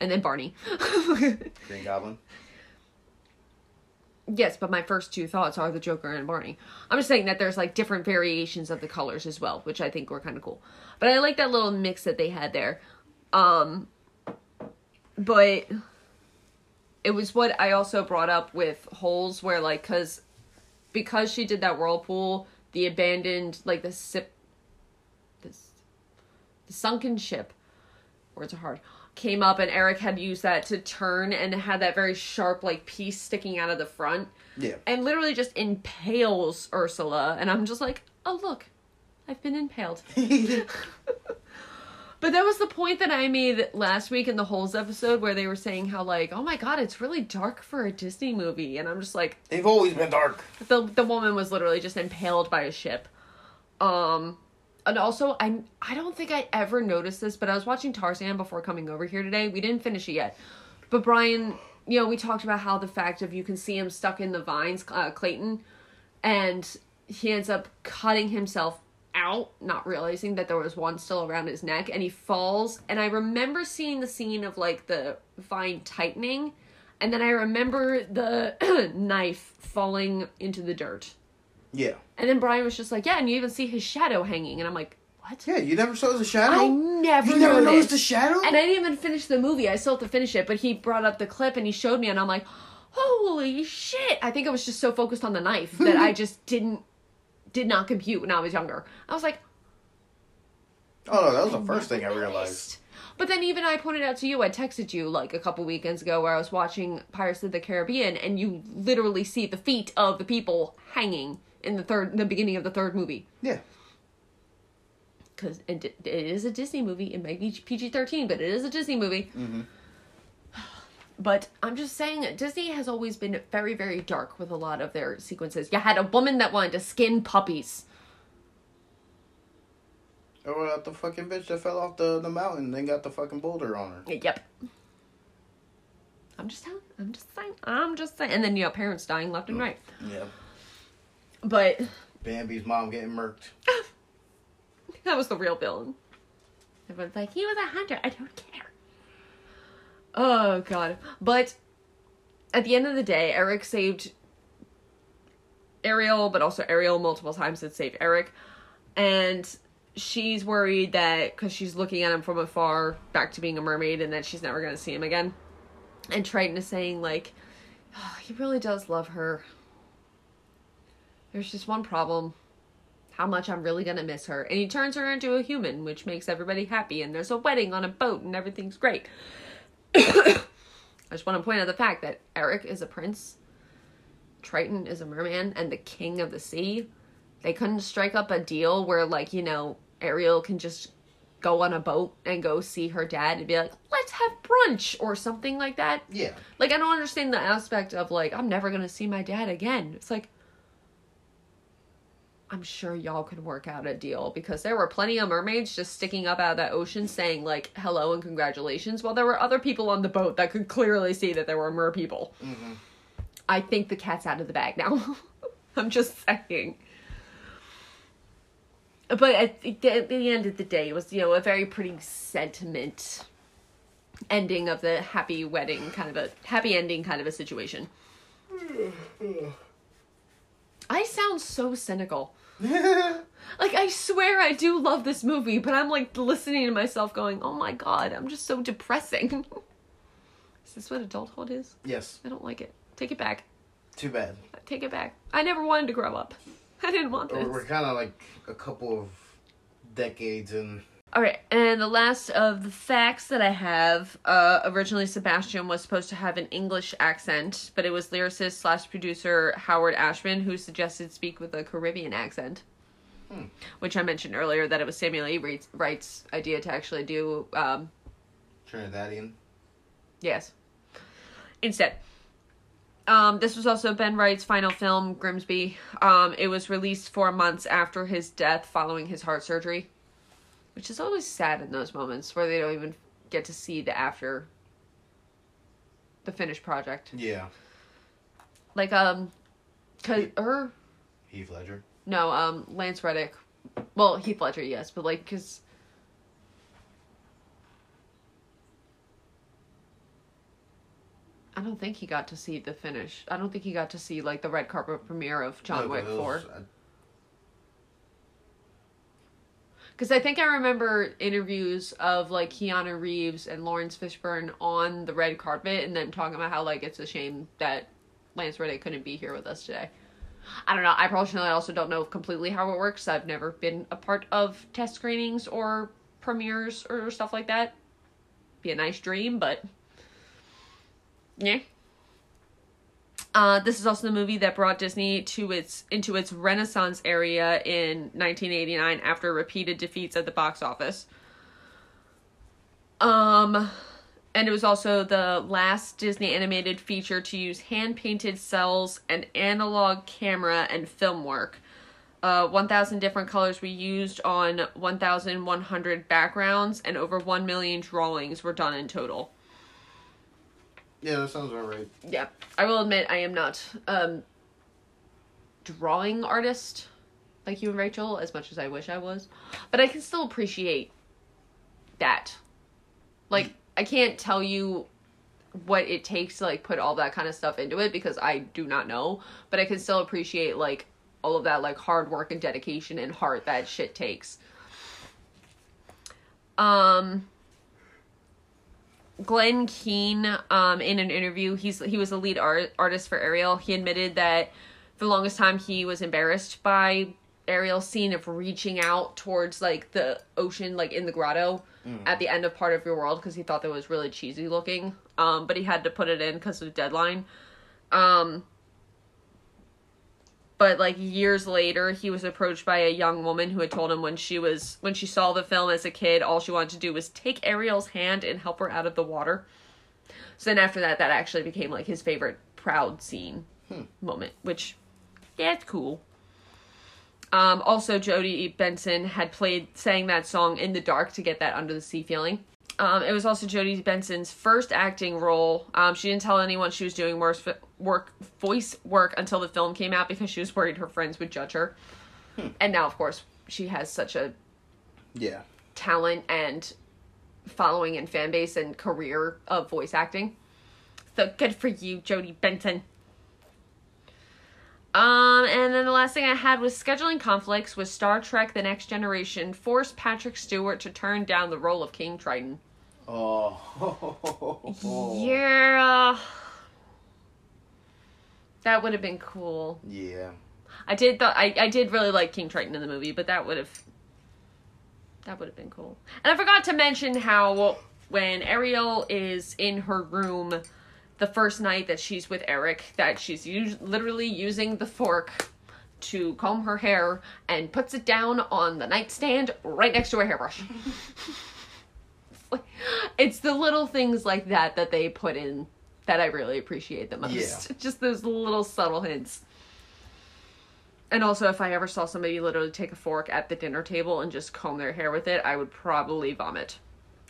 And then Barney. Green Goblin. Yes, but my first two thoughts are the Joker and Barney. I'm just saying that there's like different variations of the colors as well, which I think were kind of cool. But I like that little mix that they had there. Um. But. It was what I also brought up with holes where, like, because because she did that whirlpool, the abandoned like the sip, this, the sunken ship, words are hard, came up and Eric had used that to turn and had that very sharp like piece sticking out of the front Yeah. and literally just impales Ursula and I'm just like, oh look, I've been impaled. But that was the point that I made last week in the Holes episode where they were saying how like, oh my god, it's really dark for a Disney movie, and I'm just like, They've always been dark. the the woman was literally just impaled by a ship. Um and also I I don't think I ever noticed this, but I was watching Tarzan before coming over here today. We didn't finish it yet. But Brian, you know, we talked about how the fact of you can see him stuck in the vines, uh, Clayton, and he ends up cutting himself out, not realizing that there was one still around his neck, and he falls. And I remember seeing the scene of like the vine tightening, and then I remember the knife falling into the dirt. Yeah. And then Brian was just like, "Yeah," and you even see his shadow hanging, and I'm like, "What?" Yeah, you never saw the shadow? I never, you never noticed. the shadow? And I didn't even finish the movie. I still have to finish it, but he brought up the clip and he showed me, and I'm like, "Holy shit!" I think I was just so focused on the knife that I just didn't did not compute when I was younger. I was like, oh, no, that was the first thing I realized. But then even I pointed out to you, I texted you like a couple weekends ago where I was watching Pirates of the Caribbean, and you literally see the feet of the people hanging in the third, the beginning of the third movie. Yeah. because it, it is a Disney movie. It may be PG thirteen, but it is a Disney movie. Mm-hmm. But I'm just saying, Disney has always been very, very dark with a lot of their sequences. You had a woman that wanted to skin puppies. Or about the fucking bitch that fell off the, the mountain and then got the fucking boulder on her? Yep. I'm just telling. I'm just saying. I'm just saying. And then you have parents dying left and mm. right. Yeah. But Bambi's mom getting murked. that was the real villain. Everyone's like, he was a hunter. I don't care. Oh god. But at the end of the day, Eric saved Ariel, but also Ariel multiple times had saved Eric. And she's worried that because she's looking at him from afar, back to being a mermaid, and that she's never going to see him again. And Triton is saying, like, "Oh, he really does love her. There's just one problem how much I'm really gonna miss her. And he turns her into a human, which makes everybody happy. And there's a wedding on a boat, and everything's great. I just want to point out the fact that Eric is a prince, Triton is a merman, and the king of the sea. They couldn't strike up a deal where, like, you know, Ariel can just go on a boat and go see her dad and be like, let's have brunch or something like that. Yeah. Like, I don't understand the aspect of, like, I'm never gonna see my dad again. It's like, I'm sure y'all could work out a deal because there were plenty of mermaids just sticking up out of that ocean saying, like, hello and congratulations, while there were other people on the boat that could clearly see that there were mer people. Mm-hmm. I think the cat's out of the bag now. I'm just saying. But at the, at the end of the day, it was, you know, a very pretty sentiment ending of the happy wedding, kind of a happy ending kind of a situation. I sound so cynical. Like, I swear I do love this movie, but I'm like listening to myself going, oh my god, I'm just so depressing. is this what adulthood is? yes. I don't like it. Take it back. Too bad. Take it back. I never wanted to grow up. I didn't want this. We're, kind of like a couple of decades in. All right, and the last of the facts that I have, uh, originally Sebastian was supposed to have an English accent, but it was lyricist slash producer Howard Ashman who suggested speak with a Caribbean accent. Hmm. Which I mentioned earlier that it was Samuel E. Wright's, idea to actually do, um, Trinidadian. yes, instead. Um, this was also Ben Wright's final film, Grimsby. Um, it was released four months after his death following his heart surgery, which is always sad in those moments where they don't even get to see the after the finished project. Yeah. Like, um, cause her, Heath Ledger. no, um, Lance Reddick, well, Heath Ledger, yes, but like, cause I don't think he got to see the finish. I don't think he got to see like the red carpet premiere of John No, Wick Four. I- Because I think I remember interviews of like Keanu Reeves and Laurence Fishburne on the red carpet, and then talking about how like it's a shame that Lance Reddick couldn't be here with us today. I don't know. I personally also don't know completely how it works. I've never been a part of test screenings or premieres or stuff like that. Be a nice dream, but yeah. Uh, this is also the movie that brought Disney to its into its renaissance area in 1989 after repeated defeats at the box office. Um, and it was also the last Disney animated feature to use hand painted cels and analog camera and film work. Uh, 1,000 different colors were used on 1,100 backgrounds, and over 1 million drawings were done in total. Yeah, that sounds about right. Yeah, I will admit I am not um drawing artist. like you and Rachel as much as I wish I was, but I can still appreciate that. Like I can't tell you what it takes to like put all that kind of stuff into it because I do not know, but I can still appreciate like all of that like hard work and dedication and heart that shit takes. Um Glenn Keane, um, in an interview, he's he was the lead art, artist for Ariel. He admitted that for the longest time he was embarrassed by Ariel's scene of reaching out towards like the ocean, like in the grotto at the end of Part of Your World, because he thought that was really cheesy looking. Um, but he had to put it in because of the deadline. Um, but like years later he was approached by a young woman who had told him when she was when she saw the film as a kid all she wanted to do was take ariel's hand and help her out of the water. So then after that that actually became like his favorite proud scene moment which yeah it's cool. Um, also jodi benson had played sang that song in the dark to get that under the sea feeling um, it was also Jodi Benson's first acting role. Um, she didn't tell anyone she was doing work, work, voice work until the film came out because she was worried her friends would judge her. And now, of course, she has such a Yeah. talent and following and fan base and career of voice acting. So good for you, Jodi Benson. Um, and then the last thing I had was scheduling conflicts with Star Trek: The Next Generation forced Patrick Stewart to turn down the role of King Triton. Oh. Yeah. That would have been cool. Yeah. I did th- I, I did really like King Triton in the movie, but that would have that would have been cool. And I forgot to mention how when Ariel is in her room the first night that she's with Eric, that she's us- literally using the fork to comb her hair and puts it down on the nightstand right next to a hairbrush. it's the little things like that that they put in that I really appreciate the most. Yeah. Just those little subtle hints. And also, if I ever saw somebody literally take a fork at the dinner table and just comb their hair with it, I would probably vomit.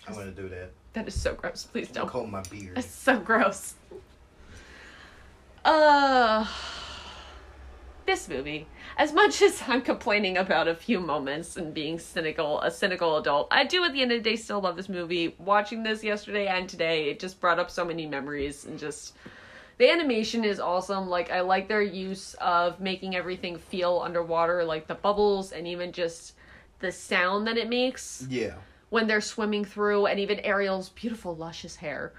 I'm gonna do that. That is so gross. Please don't. Comb my beard. It's so gross. Uh this movie. As much as I'm complaining about a few moments and being cynical, a cynical adult, I do at the end of the day still love this movie. Watching this yesterday and today, it just brought up so many memories and just the animation is awesome. Like I like their use of making everything feel underwater, like the bubbles and even just the sound that it makes Yeah. when they're swimming through and even Ariel's beautiful luscious hair.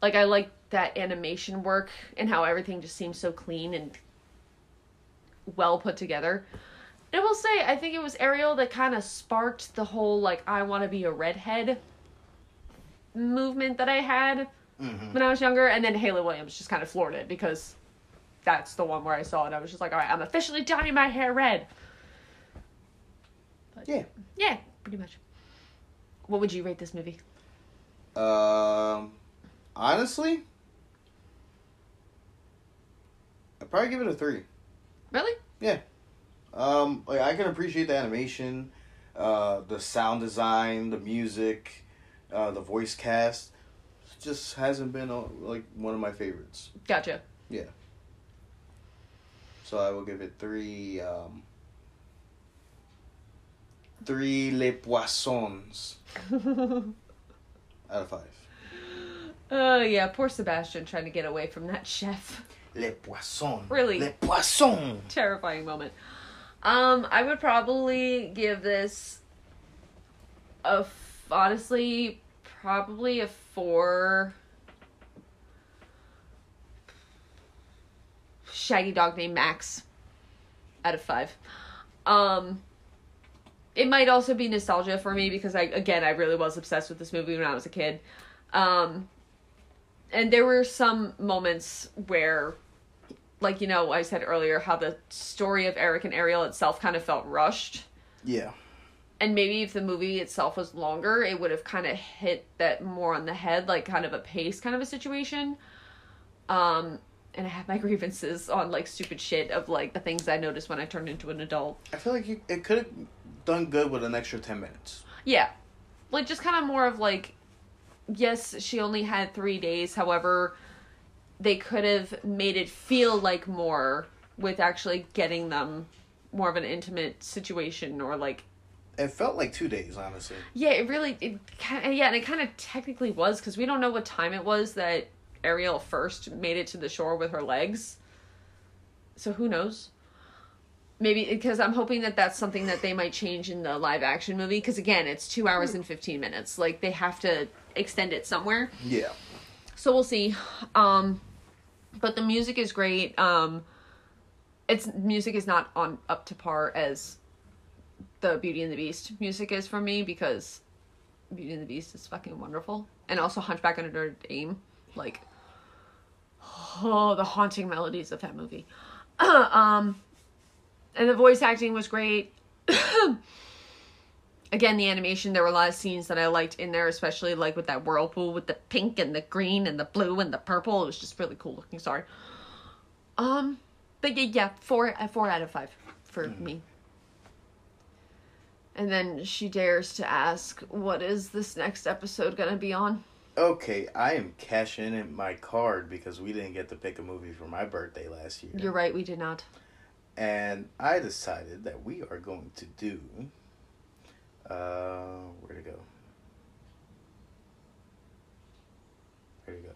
Like I like that animation work and how everything just seems so clean and well put together. And I will say I think it was Ariel that kind of sparked the whole like I want to be a redhead movement that I had hmm when I was younger and then Hayley Williams just kind of floored it because that's the one where I saw it. I was just like, "All right, I'm officially dyeing my hair red." But, Yeah. Yeah, pretty much. What would you rate this movie? Um, honestly, I'd probably give it a three. Really? Yeah. Um, like I can appreciate the animation, uh, the sound design, the music, uh, the voice cast. It just hasn't been uh, like one of my favorites. Gotcha. Yeah. So I will give it three. Um, three les poissons out of five. Oh yeah, poor Sebastian trying to get away from that chef. Les poissons. Really? Les poissons. Terrifying moment. Um, I would probably give this a f- honestly probably a four. Shaggy dog named Max out of five. Um, it might also be nostalgia for me because I again I really was obsessed with this movie when I was a kid. Um, and there were some moments where like you know i said earlier how the story of eric and ariel itself kind of felt rushed Yeah. and maybe if the movie itself was longer it would have kind of hit that more on the head like kind of a pace kind of a situation um and i have my grievances on like stupid shit of like the things i noticed when i turned into an adult I feel like you, it could have done good with an extra ten minutes. Yeah. Like just kind of more of like yes, she only had 3 days. However, they could have made it feel like more with actually getting them more of an intimate situation or like It felt like two days, honestly. yeah, it really it yeah, and it kind of technically was because we don't know what time it was that Ariel first made it to the shore with her legs. So who knows? Maybe because I'm hoping that that's something that they might change in the live action movie. Because again, it's two hours and fifteen minutes. Like they have to extend it somewhere. Yeah. So we'll see. Um, but the music is great. Um, its music is not on up to par as the Beauty and the Beast music is for me because Beauty and the Beast is fucking wonderful, and also Hunchback of Notre Dame, like oh the haunting melodies of that movie. um, and the voice acting was great. Again, the animation, there were a lot of scenes that I liked in there, especially like with that whirlpool with the pink and the green and the blue and the purple. It was just really cool looking. Sorry. Um, but yeah, yeah, four, uh, four out of five for me. And then she dares to ask, "What is this next episode gonna be on?" Okay, I am cashing in my card because we didn't get to pick a movie for my birthday last year. You're right, we did not. And I decided that we are going to do. Uh, where to go? Where to go?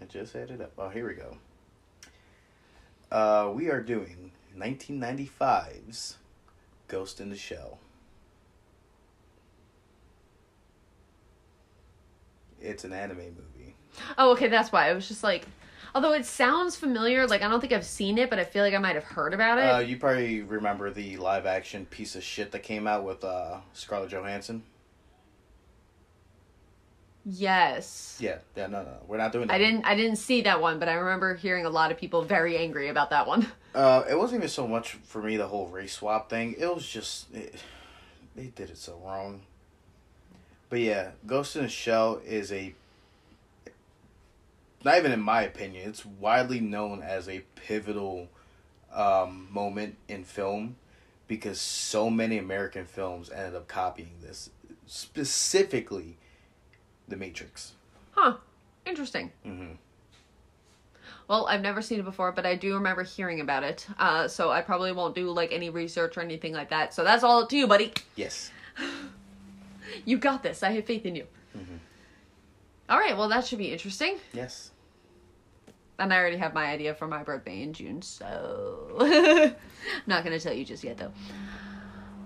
I just added up. Oh, here we go. Uh, we are doing 1995's Ghost in the Shell. It's an anime movie. Oh, okay, that's why. I was just like, although it sounds familiar, like I don't think I've seen it, but I feel like I might have heard about it. Uh, you probably remember the live action piece of shit that came out with uh, Scarlett Johansson. yes. Yeah, yeah, no, no, we're not doing that. I didn't I didn't see that one, but I remember hearing a lot of people very angry about that one. Uh, it wasn't even so much for me the whole race swap thing. It was just it, they did it so wrong. But yeah, Ghost in the Shell is a not even in my opinion. It's widely known as a pivotal um, moment in film because so many American films ended up copying this, specifically The Matrix. Huh. Interesting. hmm Well, I've never seen it before, but I do remember hearing about it. Uh, so I probably won't do like any research or anything like that. So that's all up to you, buddy. Yes. You got this. I have faith in you. All right. Well, that should be interesting. Yes and I already have my idea for my birthday in June, so I'm not gonna tell you just yet though.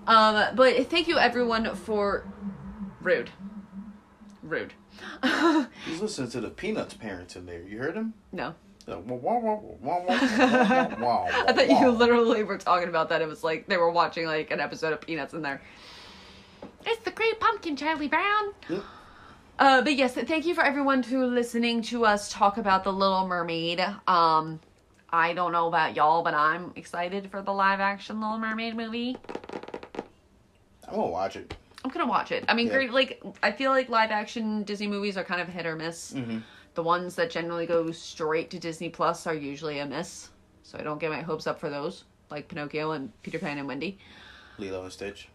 Um, but thank you everyone for rude, rude. He's listening to the Peanuts parents in there. You heard him? No. I thought you literally were talking about that. It was like they were watching like an episode of Peanuts in there. It's the Great Pumpkin, Charlie Brown. Uh, but yes, thank you for everyone who listening to us talk about the Little Mermaid. Um, I don't know about y'all, but I'm excited for the live action Little Mermaid movie. I'm gonna watch it. I'm gonna watch it. I mean, Yeah. great. Like, I feel like live action Disney movies are kind of hit or miss. Mm-hmm. The ones that generally go straight to Disney Plus are usually a miss. So I don't get my hopes up for those, like Pinocchio and Peter Pan and Wendy. Lilo and Stitch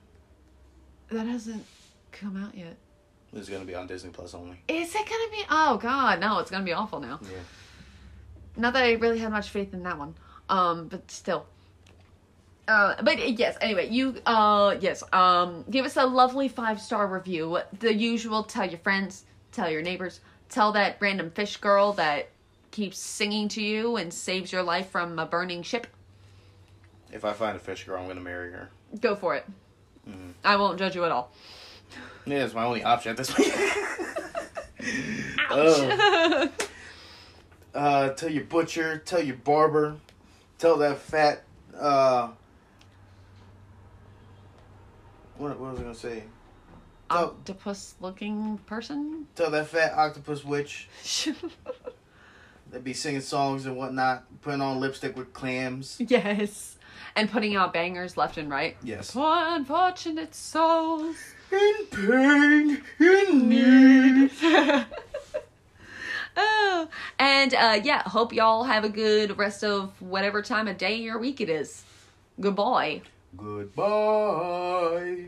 That hasn't come out yet. Is gonna be on Disney Plus only. Is it gonna be? Oh God, no! It's gonna be awful now. Yeah. Not that I really had much faith in that one. Um, but still. Uh, but yes, anyway, you, uh, yes, um, give us a lovely five star review. The usual, tell your friends, tell your neighbors, tell that random fish girl that keeps singing to you and saves your life from a burning ship. If I find a fish girl, I'm gonna marry her. Go for it. Mhm. I won't judge you at all. Yeah, it's my only option at this point. Ouch. uh, tell your butcher, tell your barber, tell that fat. Uh, what, what was I gonna say? Tell, Octopus looking person? tell that fat octopus witch They'd be singing songs and whatnot, putting on lipstick with clams. yes. And putting out bangers left and right. Yes. Poor unfortunate souls. In pain, in need. oh, and uh, yeah, hope y'all have a good rest of whatever time of day or week it is. Goodbye. Goodbye.